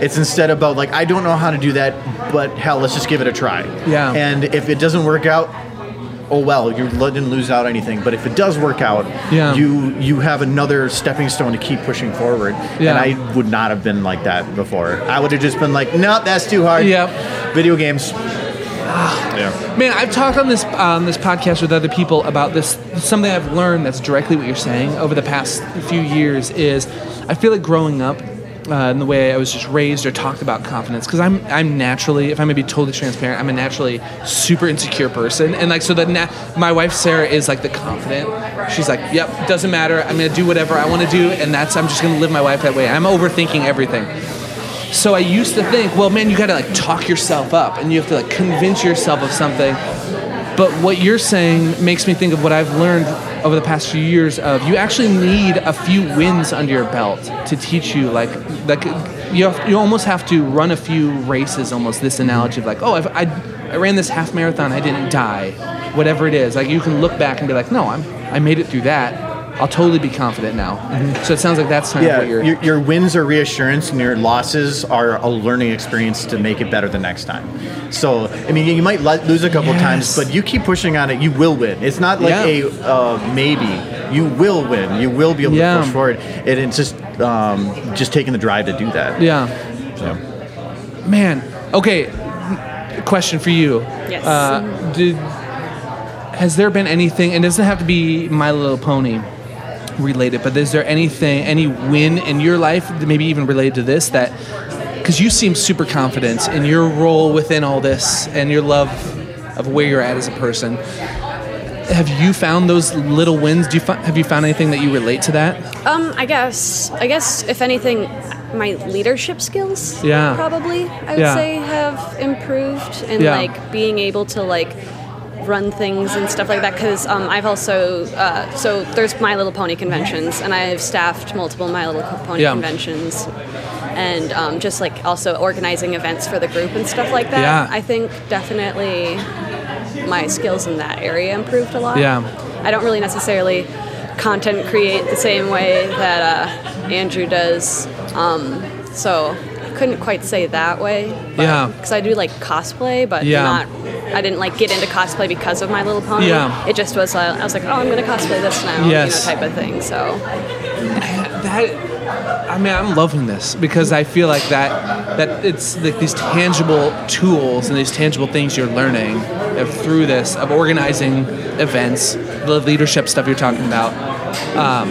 It's instead about like I don't know how to do that, but hell, let's just give it a try. Yeah. And if it doesn't work out, oh well, you didn't lose out anything. But if it does work out, Yeah. you you have another stepping stone to keep pushing forward. Yeah. And I would not have been like that before. I would have just been like, no, that's too hard. Yep. Video games. Ah. Yeah. Man, I've talked on this on this podcast with other people about this. Something I've learned that's directly what you're saying over the past few years is, I feel like growing up. Uh, in the way I was just raised or talked about confidence, because I'm I'm naturally, if I'm gonna be totally transparent, I'm a naturally super insecure person, and like so that na- my wife Sarah is like the confident. She's like, yep, doesn't matter. I'm gonna do whatever I want to do, and that's I'm just gonna live my life that way. I'm overthinking everything. So I used to think, well, man, you got to like talk yourself up and you have to like convince yourself of something. But what you're saying makes me think of what I've learned over the past few years of you actually need a few wins under your belt to teach you like like you have, you almost have to run a few races almost this analogy of like oh I've, I I ran this half marathon I didn't die. Whatever it is like you can look back and be like no I'm I made it through that I'll totally be confident now so it sounds like that's kind yeah, of what you're your, your wins are reassurance and your losses are a learning experience to make it better the next time. So, I mean, you might lose a couple Yes. times, but you keep pushing on it, you will win. It's not like Yeah. a uh, maybe. You will win. You will be able Yeah. to push forward. And it's just um, just taking the drive to do that. yeah So, Man, okay. Question for you. Yes. Uh, did has there been anything? And it doesn't have to be My Little Pony related, but is there anything, any win in your life, maybe even related to this, that because you seem super confident in your role within all this and your love of where you're at as a person. Have you found those little wins? Do you fi- have you found anything that you relate to that? Um, I guess. I guess if anything, my leadership skills. Yeah. Probably, I would Yeah. say have improved and Yeah. like being able to like run things and stuff like that. Because um, I've also uh, so there's My Little Pony conventions, and I've staffed multiple My Little Pony Yeah. conventions. And um, just like also organizing events for the group and stuff like that. Yeah. I think definitely my skills in that area improved a lot. Yeah. I don't really necessarily content create the same way that uh, Andrew does. Um, so I couldn't quite say that way. Yeah. Because I do like cosplay, but Yeah. not. I didn't like get into cosplay because of My Little Pony. Yeah. It just was. Uh, I was like, oh, I'm gonna cosplay this now. Yes. You know, type of thing. So that I mean, I'm loving this because I feel like that that it's like these tangible tools and these tangible things you're learning of, through this of organizing events, the leadership stuff you're talking about. Um,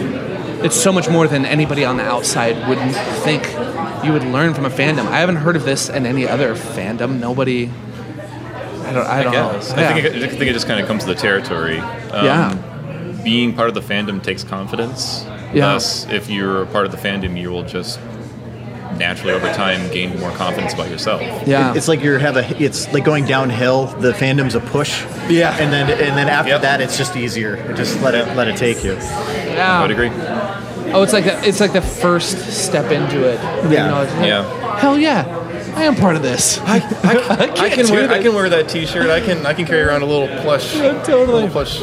it's so much more than anybody on the outside would think you would learn from a fandom. I haven't heard of this in any other fandom. Nobody. I don't. I I don't guess. know. I, think it, I think it just kind of comes to the territory. Um, Yeah. Being part of the fandom takes confidence. Yeah. Thus, if you're a part of the fandom, you will just naturally over time gain more confidence about yourself. Yeah. It's like you have a. It's like going downhill. The fandom's a push. Yeah. And then and then after that, it's just easier. Just let it let it take you. Yeah. I would agree. Oh, it's like the, it's like the first step into it. You Yeah. know, like, Yeah. Hell yeah, I am part of this. I, I, [laughs] I can do wear. I can wear that T-shirt. I can I can carry around a little plush, totally. little plush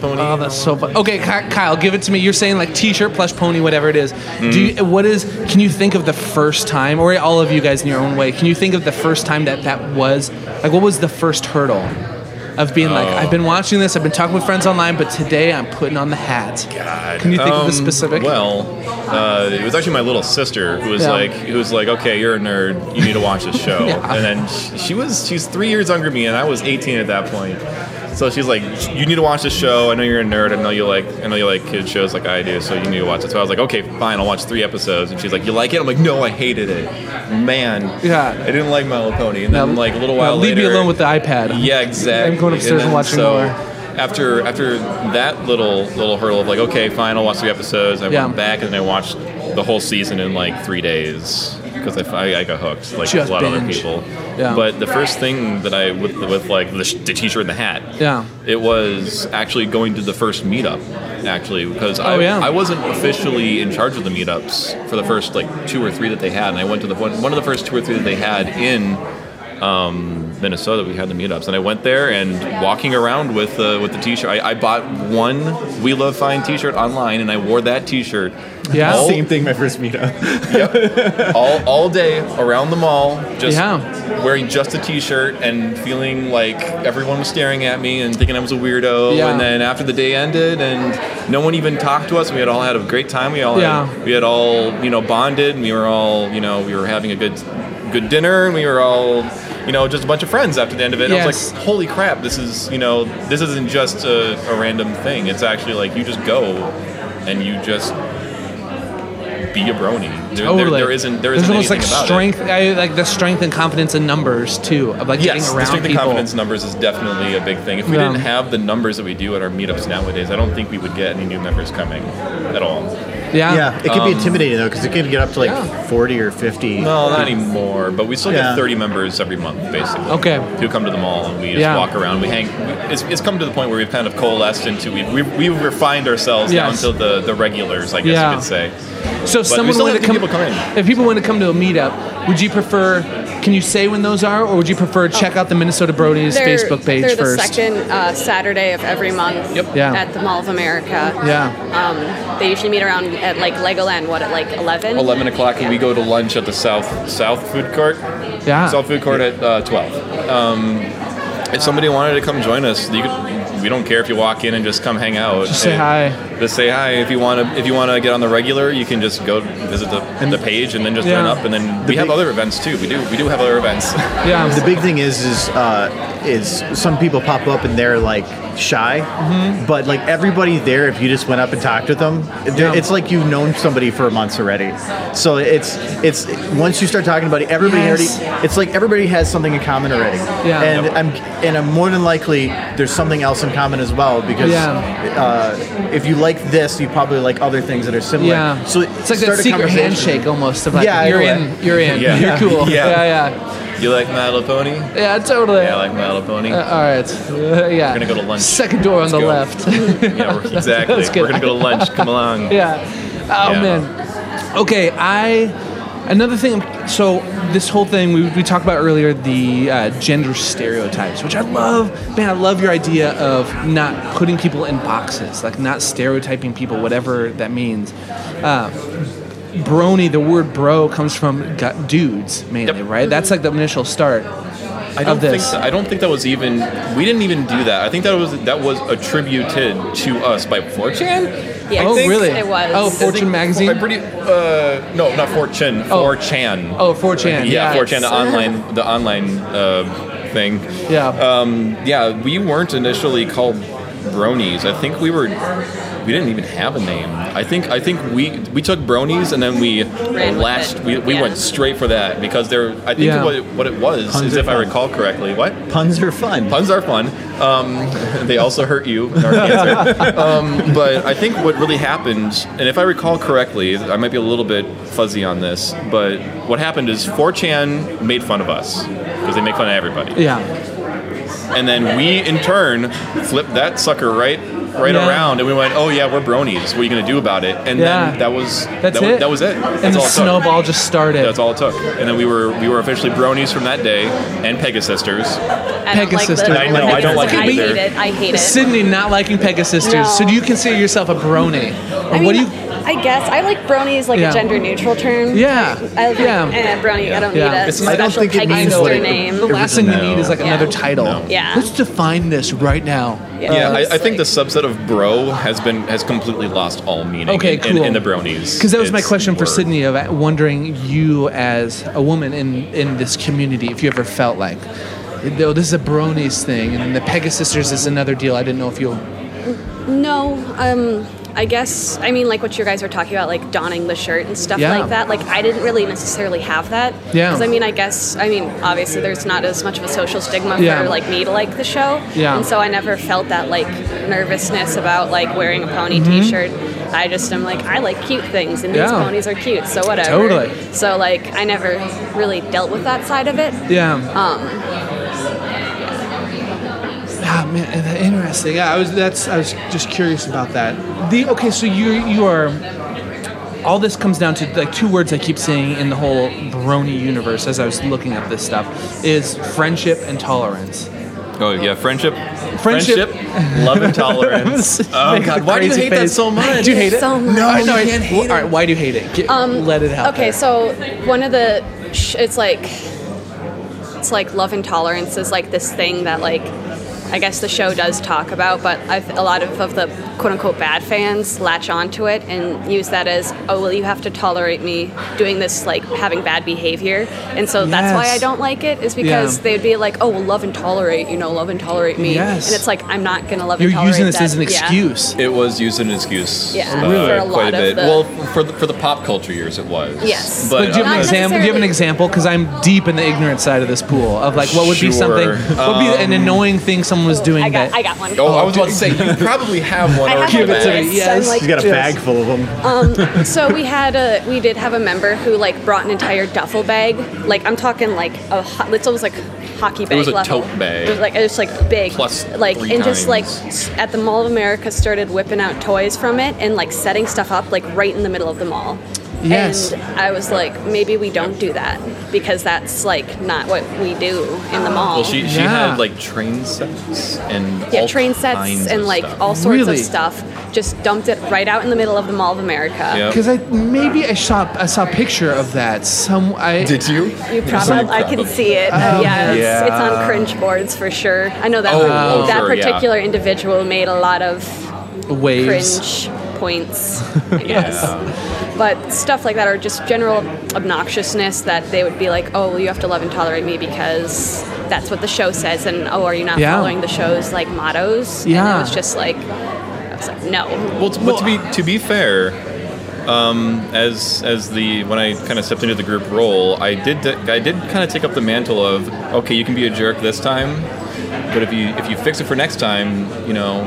pony. Oh, that's so fun. Okay, Kyle, give it to me. You're saying like T-shirt, plush pony, whatever it is. Do you, mm-hmm. what is? Can you think of the first time, or all of you guys in your own way? Can you think of the first time that that was? Like, what was the first hurdle of being like, Oh. I've been watching this, I've been talking with friends online, but today I'm putting on the hat. God. Can you think of the Um, specific? Well, uh, it was actually my little sister who was Yeah. like, who was like, okay, you're a nerd, you need to watch this [laughs] show. Yeah. And then she, she was, she's three years younger than me, and I was 18 at that point. So she's like, you need to watch this show. I know you're a nerd. I know you like, I know you like kids shows like I do. So you need to watch it. So I was like, okay, fine, I'll watch three episodes. And she's like, you like it? I'm like, no, I hated it. Man, Yeah. I didn't like My Little Pony. And then Now, like a little while leave later, leave me alone with the iPad. yeah, exactly. I'm going upstairs and then watching so more. After after that little little hurdle of like, okay, fine, I'll watch three episodes. I Yeah. went back and I watched the whole season in like three days because I, I, I got hooked like Just a lot of other people. Yeah. But the first thing that I with with like the, the t-shirt and the hat, Yeah. it was actually going to the first meetup actually because I, Oh, yeah. I wasn't officially in charge of the meetups for the first like two or three that they had and I went to the one, one of the first two or three that they had in um, Minnesota we had the meetups and I went there and walking around with uh, with the t-shirt I, I bought one We Love Fine t-shirt online and I wore that t-shirt Yeah. all, Same thing. My first meetup. all, all day around the mall just Yeah. wearing just a t-shirt and feeling like everyone was staring at me and thinking I was a weirdo Yeah. and then after the day ended and no one even talked to us we had all had a great time we all Yeah. had, we had all you know bonded and we were all you know we were having a good good dinner and we were all you know just a bunch of friends after the end of it I was like holy crap this is you know this isn't just a, a random thing it's actually like you just go and you just be a brony there, there- Totally. there isn't there There's isn't almost like anything about it. strength, I, like the strength and confidence in numbers too, of like Yes, getting the around strength and confidence numbers is definitely a big thing. If we Yeah. didn't have the numbers that we do at our meetups nowadays, I don't think we would get any new members coming at all. Yeah. Yeah, it could be Um, intimidating though because it could get up to like Yeah. 40 or 50. No, not anymore. But we still Yeah. get 30 members every month, basically. Okay. Who come to the mall and we just Yeah. walk around. We hang. It's, it's come to the point where we've kind of coalesced into we we we've refined ourselves Yes. down to the the regulars, I guess Yeah. you could say. So if But someone wanted to come, people come in. if people want to come to a meetup, would you prefer? Can you say when those are, or would you prefer check out the Minnesota Bronies They're, Facebook page they're the first? second uh, Saturday of every month Yep. Yeah. at the Mall of America. Yeah. Um, they usually meet around at like Legoland. What at like eleven? 11 o'clock and we go to lunch at the south south food court Yeah. south food court at uh, 12 um, if somebody wanted to come join us you could, we don't care if you walk in and just come hang out Just say hi. just say hi if you want to if you want to get on the regular you can just go visit the, the page and then just Yeah. join up and then we have other events too we do we do have other events Yeah. The big thing is, is, uh, is some people pop up and they're like shy, Mm-hmm. but like everybody there, if you just went up and talked with them, Yeah. it's like you've known somebody for months already. So it's it's once you start talking about it, everybody Yes. already. It's like everybody has something in common already. Yeah. And Yep. I'm and I'm more than likely there's something else in common as well because Yeah. uh, if you like this, you probably like other things that are similar. Yeah. So it's like start that a secret handshake almost of like Yeah, you're in a in, way. you're in, Yeah. you're cool. Yeah. Yeah, yeah, you like my little pony yeah, totally. yeah i like my little pony Uh, all right. Uh, yeah. We're gonna go to lunch. Second door on Let's the go. left. [laughs] yeah we're, [laughs] exactly we're gonna go to lunch come along [laughs] yeah. Oh Yeah. man. Okay, I another thing. So this whole thing we, we talked about earlier the uh, gender stereotypes, which I love. Man, I love your idea of not putting people in boxes, like not stereotyping people, whatever that means. Uh, brony, the word bro comes from gu- dudes mainly, right? That's like the initial start. I don't think this. that, I don't think that was even we didn't even do that. I think that was that was attributed to us by 4chan. Yeah, I Oh, think. really? It was. Oh, Fortune magazine. I'm pretty uh no, not 4chan, Oh. 4chan. Oh, 4chan. Yeah, Yeah, 4chan the online [laughs] the online uh thing. Yeah. Um yeah, we weren't initially called Bronies, I think we were we didn't even have a name. I think I think we we took Bronies and then we with lashed we, we Yeah. went straight for that because there I think Yeah. what it, what it was Puns is are if I recall correctly. What? Puns are fun. Puns are fun. Um, [laughs] they also hurt you. in our cancer. um, but I think what really happened, and if I recall correctly, I might be a little bit fuzzy on this, but what happened is 4chan made fun of us because they make fun of everybody. Yeah. And then we, in turn, flipped that sucker right right Yeah. around, and we went, "Oh yeah, we're bronies. What are you gonna do about it?" And Yeah. then that was That's that, it. Was, that was it. And the all it took. snowball just started. That's all it took. And then we were we were officially bronies from that day, and Pegasisters. I don't like Pegasus. the- I know, I don't like it either. hate it. I hate it. Sydney not liking Pegasisters. No. So do you consider yourself a brony? Or I mean, what do you? I guess I like bronies like Yeah. a gender neutral term. Yeah. I like, Yeah. eh, brony. I don't Yeah. need a It's not- I don't special think it Peggy means sister like- name. The last thing you need is like Yeah. another title. No. Yeah. Let's define this right now. Yeah. Yeah, I, I think the subset of bro has been has completely lost all meaning. Okay, in, cool. in, in the bronies. Because that was my It's question for word. Sydney of wondering you as a woman in in this community, if you ever felt like, oh, this is a bronies thing, and then the Pegasisters is another deal. I didn't know if you. No, um, I guess I mean like what you guys were talking about, like donning the shirt and stuff Yeah. like that. Like I didn't really necessarily have that. Yeah. Because I mean, I guess I mean obviously there's not as much of a social stigma Yeah. for like me to like the show. Yeah. And so I never felt that like nervousness about like wearing a pony T-shirt. I just am like I like cute things and these Mm-hmm. Ponies are cute, so whatever. Totally. So like I never really dealt with that side of it. Yeah. Um, man, uh, interesting. Yeah, I was. That's. I was just curious about that. The okay. So you you are. All this comes down to like two words I keep seeing in the whole Brony universe as I was looking up this stuff is friendship and tolerance. Oh yeah, friendship, Friendship. love and tolerance. [laughs] oh Make god, why do you crazy hate that so [laughs] much? Do you hate it? So much. No, I no, I can't hate it. All right, why do you hate it? Get, Um, let it out. Okay, there. so one of the, sh- it's like, it's like love and tolerance is like this thing that like, I guess the show does talk about, but I've, a lot of, of the quote unquote bad fans latch onto it and use that as, oh well, you have to tolerate me doing this like having bad behavior, and so that's why I don't like it is because Yeah. they'd be like, oh well, love and tolerate, you know, love and tolerate me, Yes. and it's like I'm not gonna love You're and tolerate using this that. as an Yeah. excuse. It was used as an excuse. Yeah, uh, Really? for a quite lot a of bit. the- well, for the, for the pop culture years, it was. Yes. but Like, do you have an uh, example? Do you have an example? Because I'm deep in the ignorant side of this pool of like what would be something, what would be an Um, annoying thing someone was doing I got, that. I got one. Oh, I was about to say you probably have one. I have Give it to me. Yes. I'm like, He's got a Yes. bag full of them. Um, so we had a we did have a member who like brought an entire duffel bag. Like I'm talking like a ho- it's almost like hockey bag It was a level. tote bag. It was like it was like big. Plus like three and just like at the Mall of America started whipping out toys from it and like setting stuff up like right in the middle of the mall. Yes. And I was like, maybe we don't do that because that's like not what we do in the mall. Well, she she Yeah. had like train sets and yeah, all train sets kinds and like stuff. all sorts Really? of stuff. Just dumped it right out in the middle of the Mall of America. Yeah. Because I maybe I saw I saw a picture of that. Some I Did you? You probably, I can see it. Oh, yeah, it's, yeah. it's on cringe boards for sure. I know that Oh, oh, that sure, yeah. particular individual made a lot of waves. cringe points, [laughs] I guess. But stuff like that are just general obnoxiousness that they would be like, oh, well, you have to love and tolerate me because that's what the show says, and oh, are you not Yeah. following the show's like mottos? And Yeah. it was just like, I was like, no. Well, t- but to be to be fair, um, as as the when I kind of stepped into the group role, I did I did kind of take up the mantle of okay, you can be a jerk this time, but if you if you fix it for next time, you know,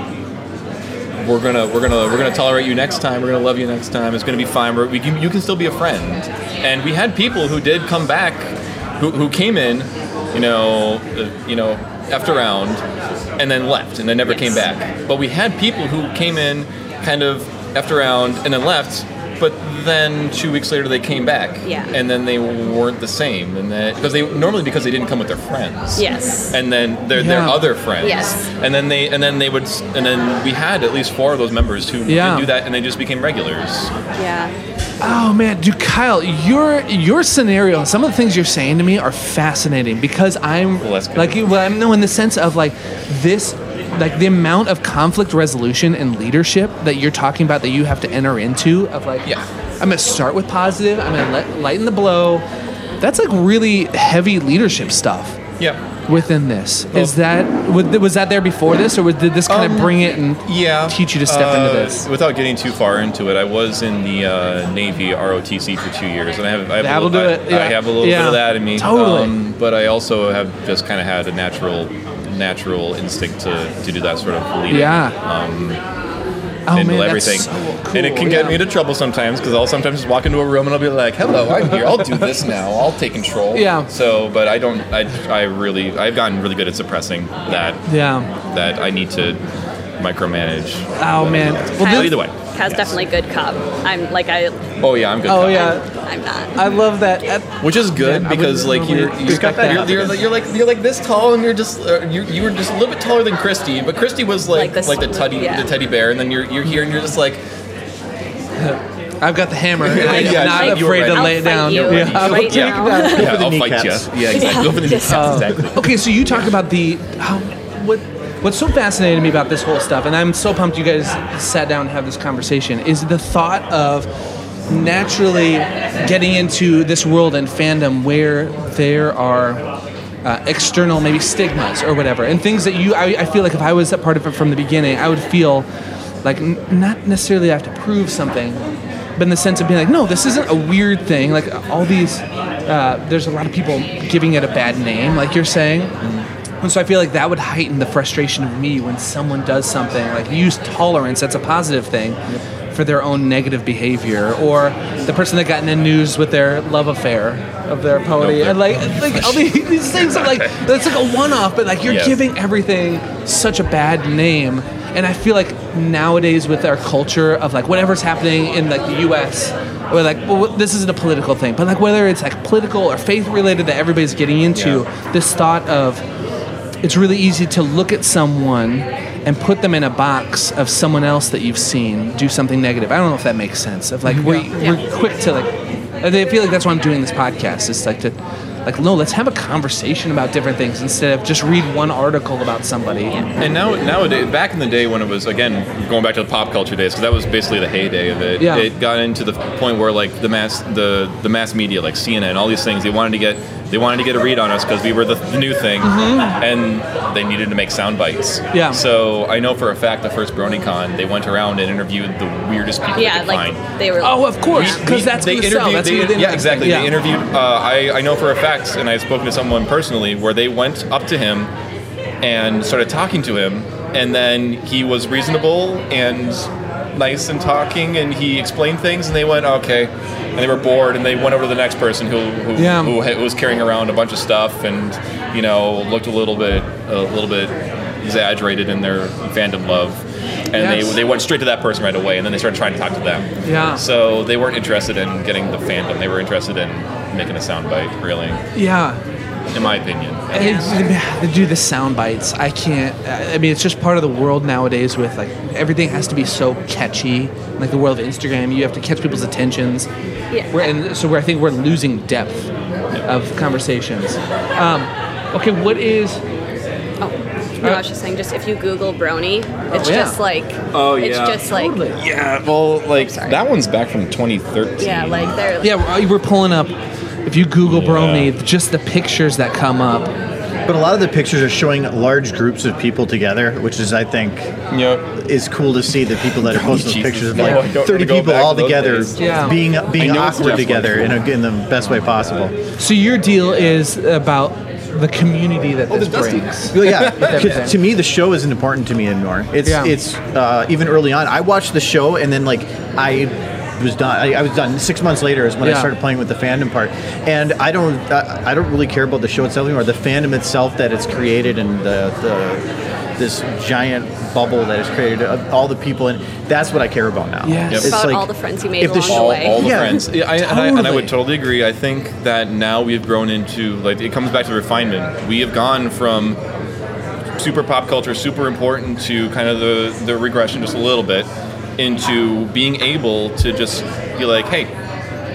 we're gonna we're gonna we're gonna tolerate you next time. We're gonna love you next time. It's gonna be fine. We're, we can, you can still be a friend. And we had people who did come back, who, who came in, you know, uh, you know, after round, and then left, and then never came back. But we had people who came in, kind of after round, and then left. But then two weeks later they came back, Yeah. and then they weren't the same, and that because they normally because they didn't come with their friends, Yes. and then their their other friends, Yes. and then they and then they would and then we had at least four of those members who Yeah. did do that, and they just became regulars. Yeah. Oh man, dude, Kyle, your your scenario, some of the things you're saying to me are fascinating because I'm Well, like, well, I'm no in the sense of like this, like the amount of conflict resolution and leadership that you're talking about that you have to enter into. Of like, Yeah. I'm gonna start with positive. I'm gonna let, lighten the blow. That's like really heavy leadership stuff. Yeah. within this. Is that was that there before this, or did this kind of Um, bring it and yeah teach you to step Uh, into this? Without getting too far into it, I was in the uh, Navy ROTC for two years, and I have I have, That'll a little, do it, I, yeah. I have a little Yeah. bit of that in me. Totally. Um, but I also have just kind of had a natural natural instinct to, to do that sort of leading. Yeah. Um, Oh, handle man, that's everything, so and it cool, can get yeah. me into trouble sometimes because I'll sometimes just walk into a room and I'll be like, "Hello, I'm here. I'll do this now. I'll take control." Yeah. So, but I don't. I, I really. I've gotten really good at suppressing that. Yeah. That I need to micromanage. Oh man. Well, either way. Kaz definitely good cop. I'm like I. Oh yeah, I'm good. Oh cop. yeah. I'm not. I love that. Which is good Man, I because would like you're you're, expect that. you're, you're, like, you're like you're like this tall and you're just uh, you you were just a little bit taller than Christy, but Christy was like Like like, the the, teddy yeah. the teddy bear, and then you're you're here and you're just like [laughs] I've got the hammer, I'm [laughs] Yeah, not you were afraid to ready. lay it down. you Yeah, I'll right take now. that. yeah, I'll fight you. Yeah, exactly. Go for the kneecaps. Uh, exactly. Okay, so you talked about the how what what's so fascinating to me about this whole stuff, and I'm so pumped you guys sat down and have this conversation. Is the thought of naturally getting into this world and fandom where there are uh, external maybe stigmas or whatever, and things that you I, I feel like if I was a part of it from the beginning, I would feel like n- not necessarily I have to prove something, but in the sense of being like, no, this isn't a weird thing. Like all these, uh, there's a lot of people giving it a bad name, like you're saying. And so I feel like that would heighten the frustration of me when someone does something like use tolerance. That's a positive thing. For their own negative behavior, or the person that got in the news with their love affair of their pony, and like, like all these, [laughs] these things are like that's like a one-off, but like you're Yes. giving everything such a bad name, and I feel like nowadays with our culture of like whatever's happening in like the U.S. or like well, this isn't a political thing, but like whether it's like political or faith related that everybody's getting into, this thought of it's really easy to look at someone and put them in a box of someone else that you've seen do something negative. I don't know if that makes sense. Of like we're, we're quick to like. I feel like that's why I'm doing this podcast. It's like to like no, let's have a conversation about different things instead of just read one article about somebody. And now, nowadays, back in the day when it was again going back to the pop culture days, because that was basically the heyday of it. Yeah. It got into the point where like the mass, the the mass media, like CNN, and all these things, they wanted to get they wanted to get a read on us because we were the, the new thing, and they needed to make sound bites. Mm-hmm. Yeah. So I know for a fact the first BronyCon, they went around and interviewed the weirdest people Yeah, they could like find. they were. Oh, of course, because that's they gonna sell. interviewed. That's they- gonna yeah, exactly. thing. They interviewed. Uh, I I know for a fact, and I've spoken to someone personally where they went up to him and started talking to him, and then he was reasonable and nice and talking, and he explained things, and they went okay, and they were bored, and they went over to the next person who who, Yeah. who, was carrying around a bunch of stuff, and you know looked a little bit a little bit exaggerated in their fandom love. And Yes. they, they went straight to that person right away, and then they started trying to talk to them. Yeah. So they weren't interested in getting the fandom. They were interested in making a soundbite, really, Yeah. In my opinion. It's- They do the sound bites. I can't. I mean, it's just part of the world nowadays. With like everything has to be so catchy. Like the world of Instagram, you have to catch people's attentions. Yeah. We're, and so we're, I think we're losing depth of conversations. Um, okay, what is? No, I was just saying, just if you Google Brony, it's Oh, yeah. just like. Oh, yeah, It's just like. Yeah, well, like that one's back from 2013. Yeah, like they're. Yeah, we're- we're pulling up. If you Google Brony, just the pictures that come up. But a lot of the pictures are showing large groups of people together, which is, I think, Yep. is cool to see the people that are [laughs] posting those pictures of Yeah. like Oh, 30 people all to together. Yeah. being being awkward together in, a, in the best way possible. So your deal is about the community that this brings. Well, yeah, 'cause everything. to me the show isn't important to me anymore. It's Yeah. it's uh, even early on. I watched the show and then like I was done. I, I was done. Six months later is when Yeah. I started playing with the fandom part, and I don't I, I don't really care about the show itself anymore. The fandom itself that it's created and the, the this giant bubble that is created of all the people and that's what I care about now. Yes. It's About like, all the friends you made if the along show- the all, way. all the Yeah, friends. Yeah, I, and, I, and I would totally agree. I think that now we've grown into like it comes back to refinement. We have gone from super pop culture, super important to kind of the the regression just a little bit into being able to just be like, hey.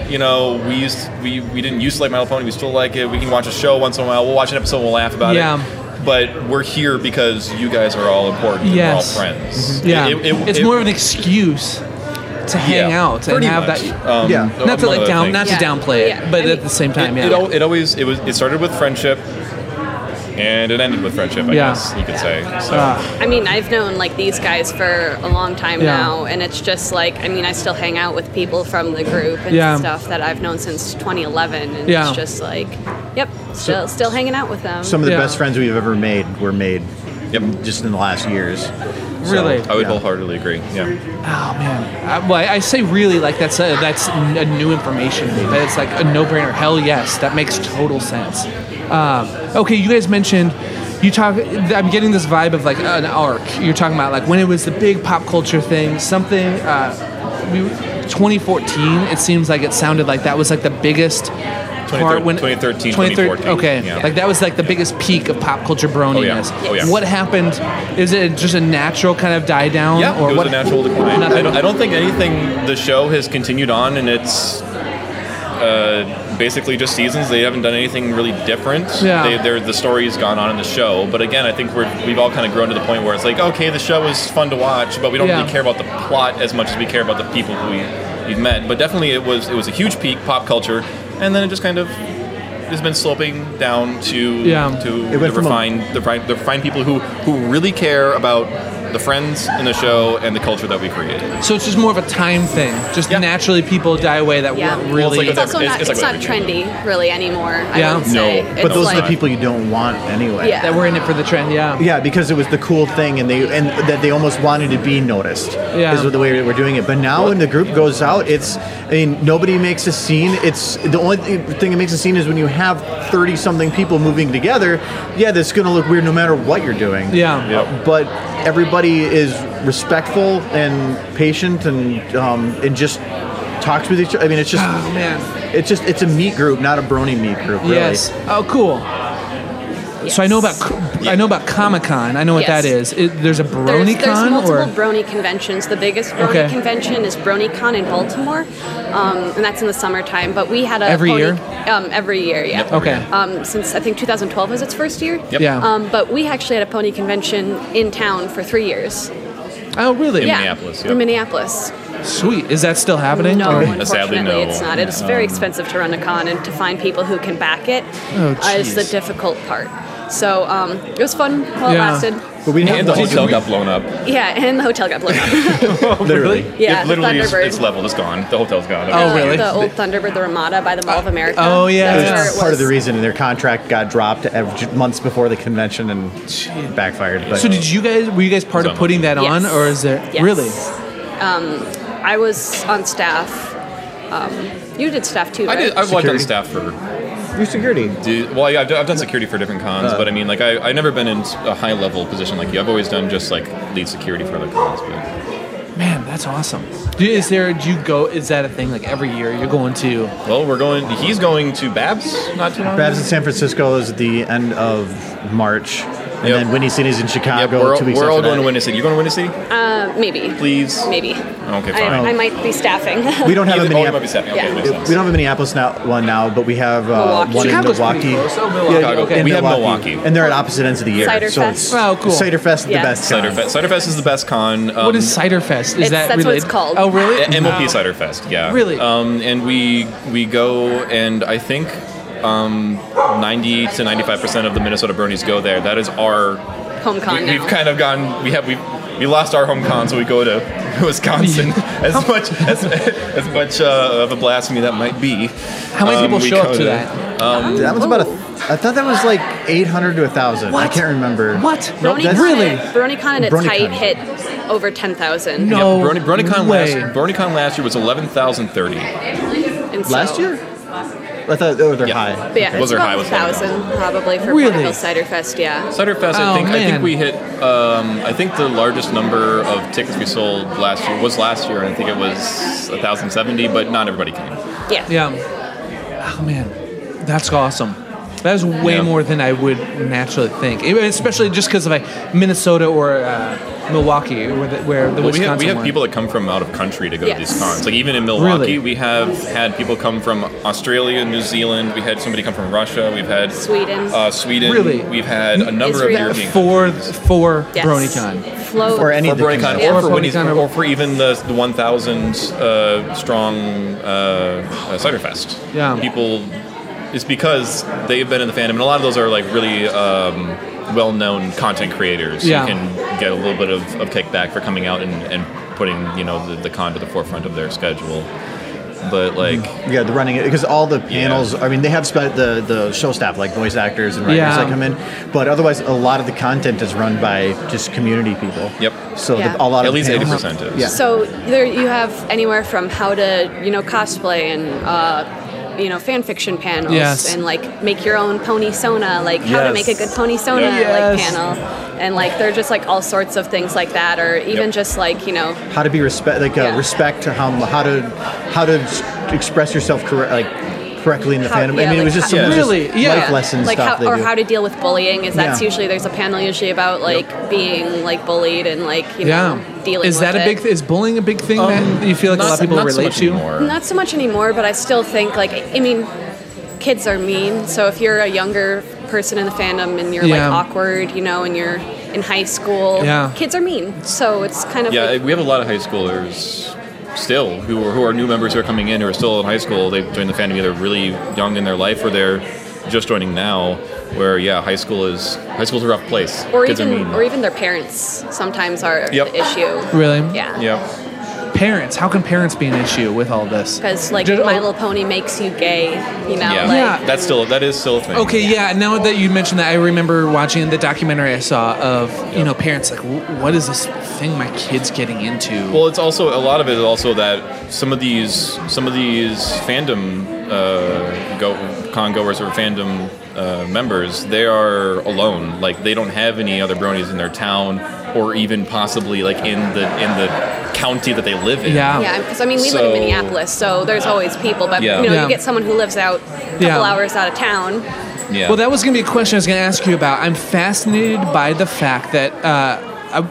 You know, we used we, we didn't used to like My Little Pony. We still like it. We can watch a show once in a while. We'll watch an episode. We'll laugh about Yeah. it. But we're here because you guys are all important. Yes. We're all friends. Yeah, It- it- it's it- more of an excuse to hang Yeah, out and have much. that. Um, Yeah. not to like down, things. not Yeah. to downplay it, Yeah. but I at the same time, it, yeah. it, it always it was it started with friendship and it ended with friendship. I Yeah. guess you could say. So. Ah. I mean, I've known like these guys for a long time Yeah. now, and it's just like I mean, I still hang out with people from the group and Yeah. stuff that I've known since 2011, and Yeah. it's just like, yep, still still hanging out with them. Some of the best friends we've ever made were made yep. just in the last years. Really? I would yeah. wholeheartedly agree. Yeah. Oh man, I, well, I I say really like that's a, that's n- a new information. to me. That it's like a no-brainer. Hell yes, that makes total sense. Um, okay, you guys mentioned you talk. I'm getting this vibe of like an arc. You're talking about like when it was the big pop culture thing, something. Uh, we, 2014. It seems like it sounded like that was like the biggest. Part when 2013, 2013 2014, Okay, yeah. like that was like the biggest peak of pop culture broniness. Oh, yeah. What happened? Is it just a natural kind of die down? Yeah, or it was what? a natural decline. I don't, I don't think anything. The show has continued on, and it's uh, basically just seasons. They haven't done anything really different. Yeah. They, they're, the story's gone on in the show, but again, I think we're we've all kind of grown to the point where it's like, okay, the show is fun to watch, but we don't Yeah. really care about the plot as much as we care about the people who we, we've met. But definitely, it was it was a huge peak pop culture, and then it just kind of has been sloping down to Yeah. to the went from a- the, refined- the refined people who who really care about the friends in the show and the culture that we created. So it's just more of a time thing. Just naturally, people die away that Yeah. weren't really. it's also not it's, not trendy really anymore. I Yeah. would say. but It's those like, are the people you don't want anyway. Yeah. that were in it for the trend. Yeah. Yeah, because it was the cool thing, and they and that they almost wanted to be noticed. Yeah. is the way that we're doing it. But now, when the group goes out, it's I mean nobody makes a scene. It's the only thing thing that makes a scene is when you have thirty something people moving together. Yeah, that's going to look weird no matter what you're doing. Yeah. But everybody is respectful and patient, and um, and just talks with each other. I mean, it's just Oh man. it's just it's a meet group, not a brony meet group. Really. Yes. Oh, cool. So I know about I know about Comic Con. I know what Yes. that is. It, there's a There's, BronyCon there's multiple or Brony conventions. The biggest Brony Okay. convention is BronyCon in Baltimore, um, and that's in the summertime. But we had a Every pony- year? Um, every year, yeah. Yep. Okay. Um, since I think 2012 was its first year. Yep. Yeah. Um, but we actually had a pony convention in town for three years. oh really? In yeah. In Minneapolis. Sweet. Is that still happening? No, Or- unfortunately, it's not. It's very Um, expensive to run a con, and to find people who can back it Oh, uh, is the difficult part. So um, it was fun while it Yeah. lasted. But we and the hotel got blown up. Yeah, and the hotel got blown up. [laughs] Literally. Yeah, It literally is, it's leveled. It's gone. The hotel's gone. Uh, The old Thunderbird, the Ramada by the Mall of America. Oh That's where That's it part of the reason their contract got dropped months before the convention and backfired. But So did you guys? Were you guys part of putting that on, Yes. or is there Yes. really? Um, I was on staff. Um, you did staff too, I right? did. I've worked on staff for. Your security. Do, well, yeah, I've, done- I've done security for different cons, Uh. but I mean, like, I, I've never been in a high level position like you. I've always done just like lead security for other cons. But Man, that's awesome. Do, is there? Do you go? Is that a thing? Like every year, you're going to? well, we're going. He's going to Babs. Not too long. Babs in San Francisco is at the end of March, and then Windy City's in Chicago. we're all, two weeks we're all going that. to Windy City. You going to Windy City? Uh, maybe. Please. Maybe. Okay, I, fine. I might be staffing. We don't have a Oh, you might be Minneapolis. stepping. Okay, Yeah. makes. We don't have a Minneapolis now, one now, but we have uh, Milwaukee. one Chicago's in Milwaukee. close. Oh, Milwaukee, Yeah, okay. in We have Milwaukee. and they're at opposite ends of the year. Cider so Fest. It's, Oh, cool. Cider Fest, Yeah. the best. Cider con. Fest. Cider Fest is the best con. Um, what is Cider Fest? Is It's- that that's what it's called. Oh, really? MLP Wow. Cider Fest, yeah. Really? Um, and we we go and I think um, 90 to 95 percent of the Minnesota Bronies go there. That is our. Home con we, now. We've kind of gone. We have we we lost our home con, so we go to [laughs] Wisconsin. as much as [laughs] as much uh, of a blasphemy that might be. How many Um, people we show go up to that? Um, That was about a. I thought that was like 800 to 1,000. I can't remember. What? Nope, BronyCon that's- Really? At, BronyCon at its BronyCon. height hit over 10,000. No. Brony, BronyCon way. last BronyCon last year was 11,030. And so- Last year? I thought oh, they're Yeah. high. But yeah, Was it's their high was 1,000 probably for Really? Ponyville Cider Fest, yeah. Cider Fest, Oh, I think I think we hit. Um, I think the largest number of tickets we sold last year was last year, and I think it was 1,070, but not everybody came. Yeah. Yeah. Oh man, that's awesome. That is way Yeah. more than I would naturally think, especially just because of like Minnesota or uh, Milwaukee, where the, where the Well, we Wisconsin have, we have people that come from out of country to go to these cons. Like even in Milwaukee, Really? we have had people come from Australia, New Zealand. We had somebody come from Russia. We've had Sweden. Uh, Sweden. Really? We've had a number Israel. of European for countries. for Yes. BronyCon. Flow. Or any Or of the BronyCon, conventions. Yeah. or for Or BronyCon. or for even the, the 1,000 uh, strong uh, uh, Cider Yeah. People is because they've been in the fandom, and a lot of those are like really um, well-known content creators Yeah. who can get a little bit of, of kickback for coming out and, and putting you know the, the con to the forefront of their schedule. But like, Yeah, the running because all the panels. I mean, they have spe- the the show staff like voice actors and writers Yeah. that come in, but otherwise, a lot of the content is run by just community people. Yep. So Yeah. the, a lot At of least 80% is. Yeah. So there you have anywhere from how to you know cosplay and uh, you know fan fiction panels Yes. and like make your own pony sona like how to make a good pony sona Yes. like panel and like they're just like all sorts of things like that or even Yep. just like you know how to be respect like uh, Yeah. respect to how how to how to express yourself correct like correctly in the How- fandom. yeah, I mean, it was just how- some of the Really? just Yeah. life lesson like stuff how they or do. how to deal with bullying is that's Yeah. usually there's a panel usually about like being like bullied and like you Yeah. know dealing Is with that a it. big? Is bullying a big thing Um, that you feel like a lot of people not so relate to? anymore. Not so much anymore, but I still think like I mean, kids are mean. So if you're a younger person in the fandom and you're Yeah. like awkward, you know, and you're in high school, Yeah. kids are mean. So it's kind of yeah, like, we have a lot of high schoolers still who are, who are new members who are coming in who are still in high school. They've joined the fandom either really young in their life or they're just joining now. Where yeah, high school is high school's a rough place. or Kids even or even their parents sometimes are Yep. the issue. Really? Yeah. yeah. Parents. How can parents be an issue with all this? Because like Did- My oh. Little Pony makes you gay, you know. Yeah. Like, Yeah. that's still that is still a thing. Okay, yeah. Now that you mentioned that, I remember watching the documentary I saw of you know parents like, "Wh- what is this thing my kid's getting into? Well, it's also a lot of it is also that some of these some of these fandom uh, go con goers or fandom uh, members, they are alone. Like they don't have any other bronies in their town or even possibly like in the in the county that they live in. Yeah. Yeah, because I mean, we live in Minneapolis, so there's always people. But Yeah. you know, Yeah. you get someone who lives out a couple Yeah. hours out of town. Yeah. Well, that was going to be a question I was going to ask you about. I'm fascinated by the fact that uh, uh,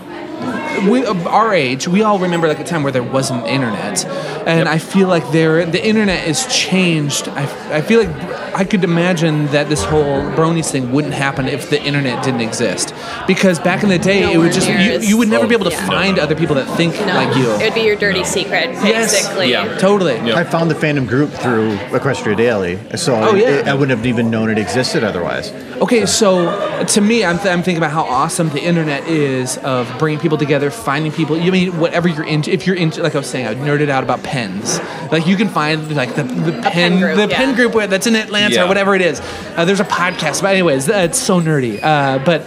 we, of our age, we all remember like a time where there wasn't internet, and I feel like there the internet is changed. I, I feel like I could imagine that this whole bronies thing wouldn't happen if the internet didn't exist, because back in the day, it would just you, you would never be able to yeah. find No, no. other people that think No, like you. it would be your dirty secret, Yes. basically. Yeah. Totally. Yeah. I found the fandom group through Equestria Daily, so Oh, I- yeah. I, wouldn't have even known it existed otherwise. Okay, so to me, I'm, th- I'm thinking about how awesome the internet is of bringing people together, finding people. You mean whatever you're into? If you're into, like I was saying, I nerded out about pens. Like you can find like the, the pen, pen group, the yeah. pen group where that's in Atlanta Yeah. or whatever it is. Uh, there's a podcast, but anyways, uh, it's so nerdy. Uh, but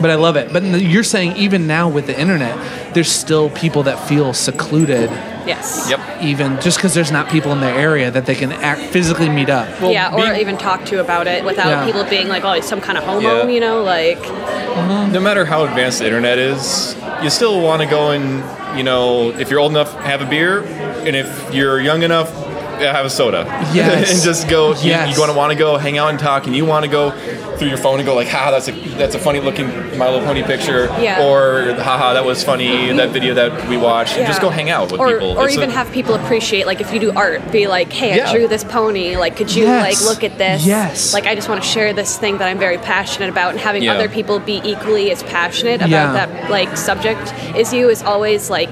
but I love it. But you're saying even now with the internet, there's still people that feel secluded. Yes. Yep. Even just because there's not people in their area that they can act physically meet up. yeah, or being- even talk to about it without Yeah. people being like, oh, he's some kind of homo, Yeah. you know, like. Mm-hmm. no matter how advanced the internet is, you still want to go and, you know, if you're old enough, have a beer, and if you're young enough, yeah, Uh, have a soda. Yes. [laughs] and just go. You, Yes. you want to want to go hang out and talk, and you want to go through your phone and go like, "Ha, that's a that's a funny looking My Little Pony picture," Yeah. or "Haha, that was funny that video that we watched." And just go hang out with or, people. Or It's a- even have people appreciate, like, if you do art, be like, hey, Yeah. I drew this pony. Like, could you, Yes. like, look at this? Yes. Like, I just want to share this thing that I'm very passionate about, and having Yeah. other people be equally as passionate about Yeah. that, like, subject as you is always, like,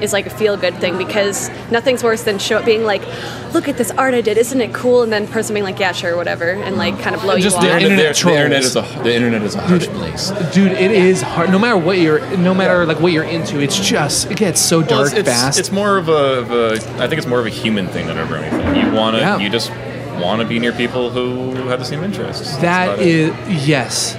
is like a feel good thing because nothing's worse than show, being like, look at this art I did, isn't it cool? And then person being like, yeah, sure, whatever, and like kind of blow Just you the off. the, internet the, the internet is a the internet is a harsh place. Dude, it is hard. No matter what you're, no matter like what you're into, it's just it gets so Well, dark it's, it's, fast. It's more of a, of a. I think it's more of a human thing than a brony thing. You want to. Yeah. You just want to be near people who have the same interests. That about it. is yes.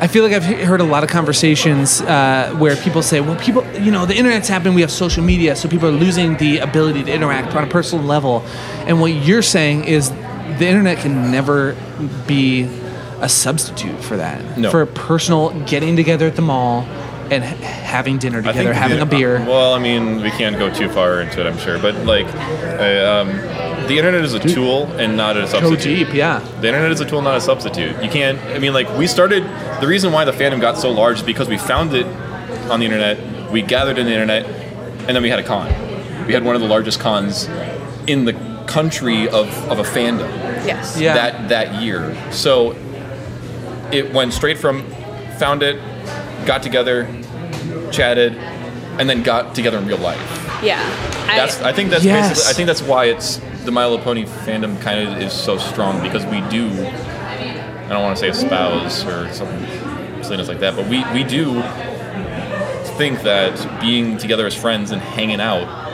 I feel like I've heard a lot of conversations uh, where people say, "Well, people, you know, the internet's happening. We have social media, so people are losing the ability to interact on a personal level." And what you're saying is, the internet can never be a substitute for that. No. For a personal getting together at the mall and h- having dinner together, having the- a beer. Well, I mean, we can't go too far into it, I'm sure, but like, I, um, the internet is a tool and not a Go substitute. deep, yeah. The internet is a tool, not a substitute. You can't. I mean, like we started. The reason why the fandom got so large is because we found it on the internet. We gathered in the internet, and then we had a con. We had one of the largest cons in the country of, of a fandom yes. Yeah. that that year. So it went straight from found it, got together, chatted, and then got together in real life. Yeah. That's I think that's Yes. basically I think that's why it's the My Little Pony fandom kind of is so strong because we do. I don't want to say espouse or something silliness like that, but we we do think that being together as friends and hanging out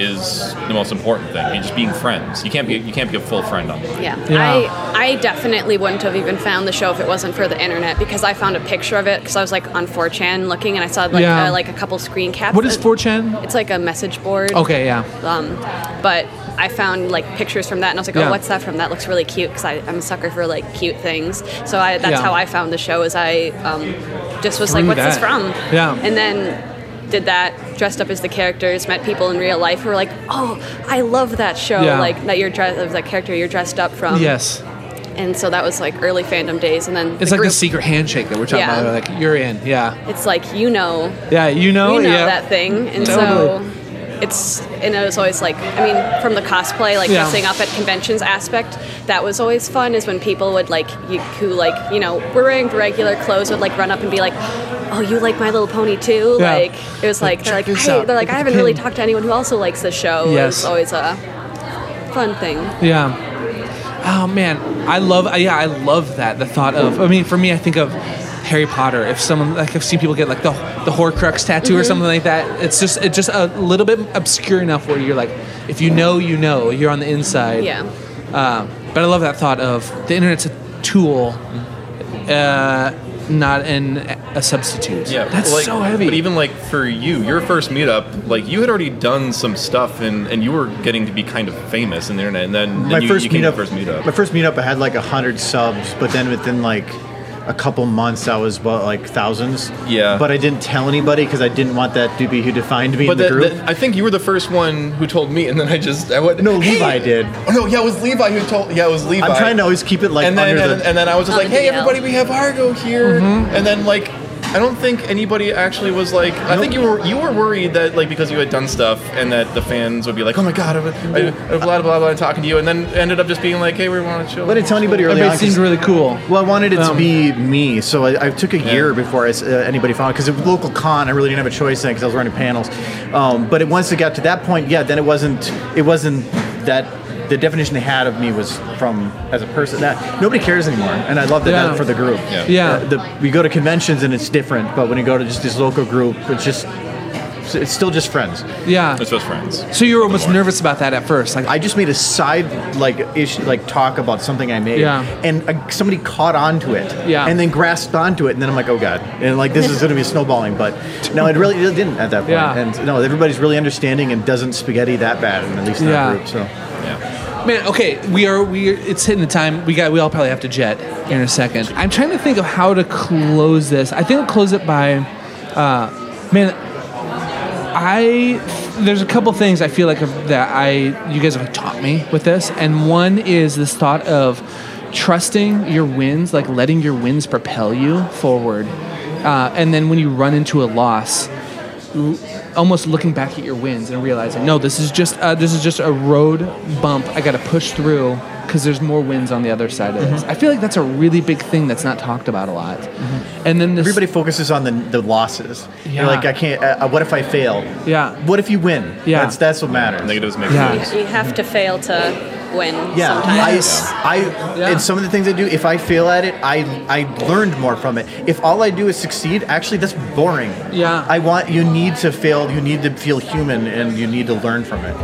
is the most important thing. I mean, just being friends. You can't be you can't be a full friend online. Yeah. Yeah. I I definitely wouldn't have even found the show if it wasn't for the internet because I found a picture of it because I was like on 4chan looking and I saw like Yeah. uh, like a couple screen caps. What is and- 4chan? It's like a message board. Okay, yeah. Um, but I found like pictures from that and I was like, oh, Yeah. what's that from? That looks really cute because I'm a sucker for like cute things. So I, that's Yeah. how I found the show. Is I um, just was Through like, what's this from? Yeah. And then did that, dressed up as the characters, met people in real life who were like, oh, I love that show. Yeah. Like that you're dressed that character you're dressed up from. yes. And so that was like early fandom days, and then It's the like group, the secret handshake that we're talking Yeah. about. Like you're in, yeah, It's like you know, yeah. You know, you know yeah. that thing, and Totally. so it's and it was always like I mean from the cosplay like Yeah. dressing up at conventions aspect that was always fun is when people would like you who like you know were wearing regular clothes would like run up and be like oh you like My Little Pony too Yeah. like it was like, they're like this hey, they're like I haven't really talked to anyone who also likes the show it Yes. was always a fun thing Yeah. Oh man, I love. Yeah, I love that. The thought of. I mean, for me, I think of Harry Potter. If someone like I've seen people get like the the Horcrux tattoo or Mhm. something like that. It's just it's just a little bit obscure enough where you're like, if you know, you know. You're on the inside. Yeah. Um, but I love that thought of the internet's a tool, uh, not an a substitute. Yeah, that's like, so heavy. But even like for you, your first meetup, like you had already done some stuff, and, and you were getting to be kind of famous in the internet. And then, then my you, first you came to meetup, first meetup. My first meetup, I had like a hundred subs, but then within like a couple months, I was about like thousands. Yeah. But I didn't tell anybody because I didn't want that to be who defined me But in the the- group. the- I think you were the first one who told me, and then I just I went. no, Levi did. Oh no, yeah, it was Levi who told. Yeah, it was Levi. I'm trying to always keep it like and then under and, the. and then I was just like, hey everybody, we have Argo here, Mm-hmm. and then like. I don't think anybody actually was like. I think you were you were worried that like because you had done stuff and that the fans would be like, oh my god, I, I, I blah blah blah talking to you, and then ended up just being like, hey, we want to chill. I didn't tell anybody early Everybody on. seemed 'cause- really cool. Well, I wanted it to Um, be me, so I, I took a year before I s uh, anybody found it because it was local con. I really didn't have a choice then because I was running panels. Um, but it, once it got to that point, yeah, then it wasn't. It wasn't that. The definition they had of me was from as a person. That nobody cares anymore, and I love that, Yeah. that for the group. Yeah. Yeah. Uh, the, we go to conventions and it's different, but when you go to just this local group, it's just it's still just friends. yeah. It's just friends. So you were almost nervous about that at first, like I just made a side like issue, like talk about something I made, Yeah. and uh, somebody caught onto it, Yeah. and then grasped onto it, and then I'm like, oh god, and like this is going to be snowballing, but [laughs] no, it really it didn't at that point, Yeah. and no, everybody's really understanding and doesn't spaghetti that bad, and at least in Yeah. that group. So Man, okay, we are we are, it's hitting the time. We got we all probably have to jet in a second. I'm trying to think of how to close this. I think I'll close it by uh man I there's a couple things I feel like that I you guys have taught me with this and one is this thought of trusting your wins, like letting your wins propel you forward. Uh, and then when you run into a loss, almost looking back at your wins and realizing, no, this is just uh, this is just a road bump. I got to push through because there's more wins on the other side of this. Mhm. I feel like that's a really big thing that's not talked about a lot. And then this, everybody focuses on the the losses. Yeah. You're like, I can't. Uh, what if I fail? Yeah. What if you win? Yeah. That's that's what matters. Negatives make Yeah. moves. you have to fail to win Yeah, sometimes I, I, and some of the things I do, if I fail at it, I, I learned more from it. If all I do is succeed, actually, that's boring. Yeah. I want you need to fail. You need to feel human, and you need to learn from it.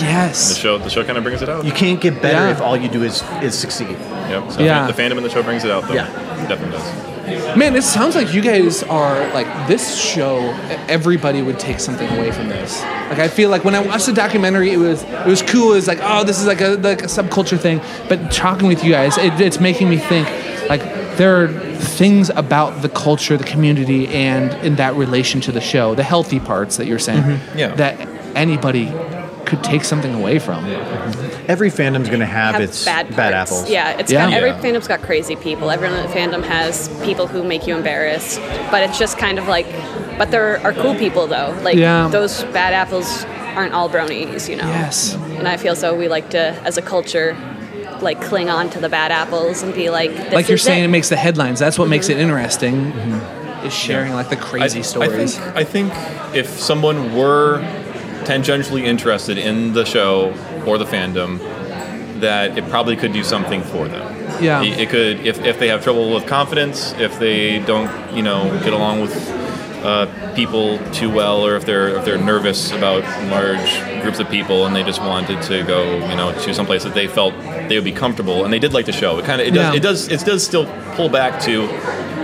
Yes. The show the show kind of brings it out. You can't get better Yeah. if all you do is is succeed. Yep. So Yeah. the fandom in the show brings it out though. Yeah. It definitely does. Man, it sounds like you guys are like this show. Everybody would take something away from this. Like I feel like when I watched the documentary, it was it was cool. It was like oh, this is like a like a subculture thing. But talking with you guys, it, it's making me think like there are things about the culture, the community, and in that relation to the show, the healthy parts that you're saying, Mm-hmm. Yeah. that anybody could take something away from. Every fandom's going to have, have its bad, bad, apples. Yeah, it's Yeah. Got, every Yeah. fandom's got crazy people. Every fandom has people who make you embarrassed. But it's just kind of like, but there are cool people though. Like Yeah. those bad apples aren't all bronies, you know. Yes. And I feel so we like to, as a culture, like cling on to the bad apples and be like, this like you're is saying, it. it. makes the headlines. That's what makes it mm-hmm. interesting. Is sharing like the crazy I, stories. I think, I think if someone were tangentially interested in the show or the fandom that it probably could do something for them. Yeah. It, it could if, if they have trouble with confidence, if they don't you know get along with uh, people too well, or if they're if they're nervous about large groups of people and they just wanted to go you know to someplace that they felt they would be comfortable and they did like the show. It kind of it does Yeah. it does it does still pull back to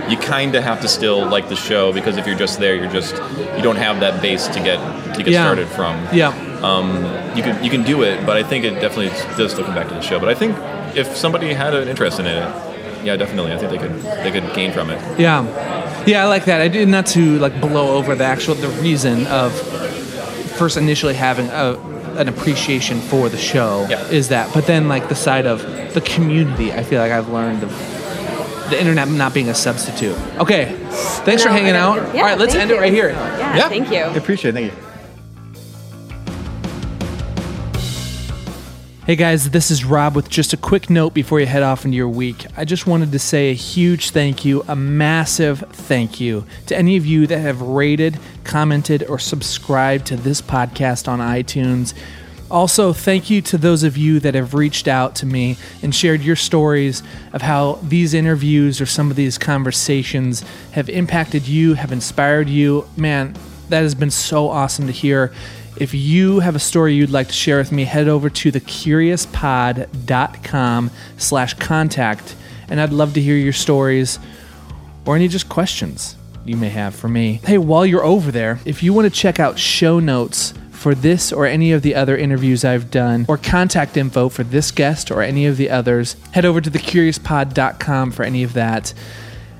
you kind of have to still like the show because if you're just there, you're just you don't have that base to get to get Yeah. started from. Yeah. Um, you can you can do it, but I think it definitely does still come back to the show. But I think if somebody had an interest in it, yeah, definitely, I think they could they could gain from it. Yeah, yeah, I like that. I did not to like blow over the actual the reason of first initially having a, an appreciation for the show Yeah. is that, but then like the side of the community. I feel like I've learned of the internet not being a substitute. Okay, thanks for No, I hanging out. yeah, All right, let's thank end it right here. Yeah, thank you. I appreciate it. Thank you. Hey guys, this is Rob with just a quick note before you head off into your week. I just wanted to say a huge thank you, a massive thank you to any of you that have rated, commented, or subscribed to this podcast on iTunes. Also, thank you to those of you that have reached out to me and shared your stories of how these interviews or some of these conversations have impacted you, have inspired you. Man, that has been so awesome to hear. If you have a story you'd like to share with me, head over to thecuriouspod.com slash contact, and I'd love to hear your stories or any just questions you may have for me. Hey, while you're over there, if you want to check out show notes for this or any of the other interviews I've done, or contact info for this guest or any of the others, head over to thecuriouspod.com for any of that.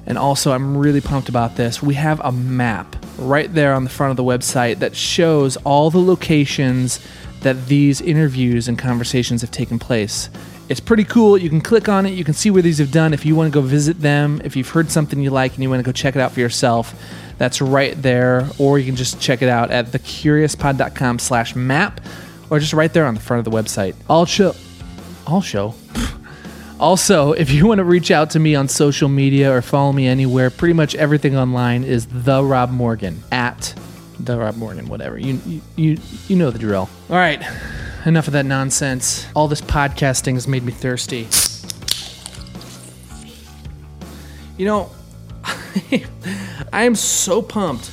And also, I'm really pumped about this. We have a map right there on the front of the website that shows all the locations that these interviews and conversations have taken place. It's pretty cool. You can click on it, you can see where these have done. If you want to go visit them, if you've heard something you like and you want to go check it out for yourself, that's right there. Or you can just check it out at thecuriouspod.com slash map or just right there on the front of the website. I'll show. I'll show. [laughs] Also, if you want to reach out to me on social media or follow me anywhere, pretty much everything online is the Rob Morgan at the Rob Morgan, whatever. You you, you know the drill. All right, enough of that nonsense. All this podcasting has made me thirsty. You know, [laughs] I am so pumped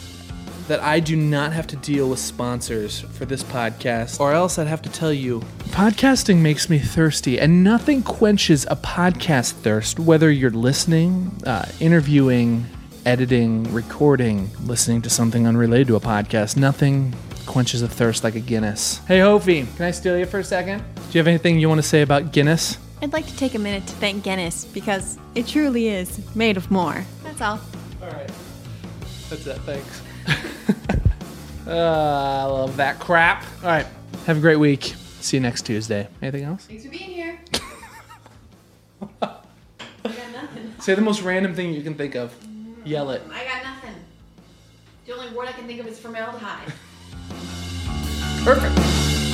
that I do not have to deal with sponsors for this podcast, or else I'd have to tell you podcasting makes me thirsty, and nothing quenches a podcast thirst, whether you're listening, uh, interviewing, editing, recording, listening to something unrelated to a podcast. Nothing quenches a thirst like a Guinness. Hey, Hofi, can I steal you for a second? Do you have anything you want to say about Guinness? I'd like to take a minute to thank Guinness because it truly is made of more. That's all. All right. That's it. Thanks. uh, [laughs] I love that crap. All right. Have a great week. See you next Tuesday. Anything else? Thanks for being here. [laughs] Say the most random thing you can think of. Yell it. I got nothing. The only word I can think of is formaldehyde. Perfect.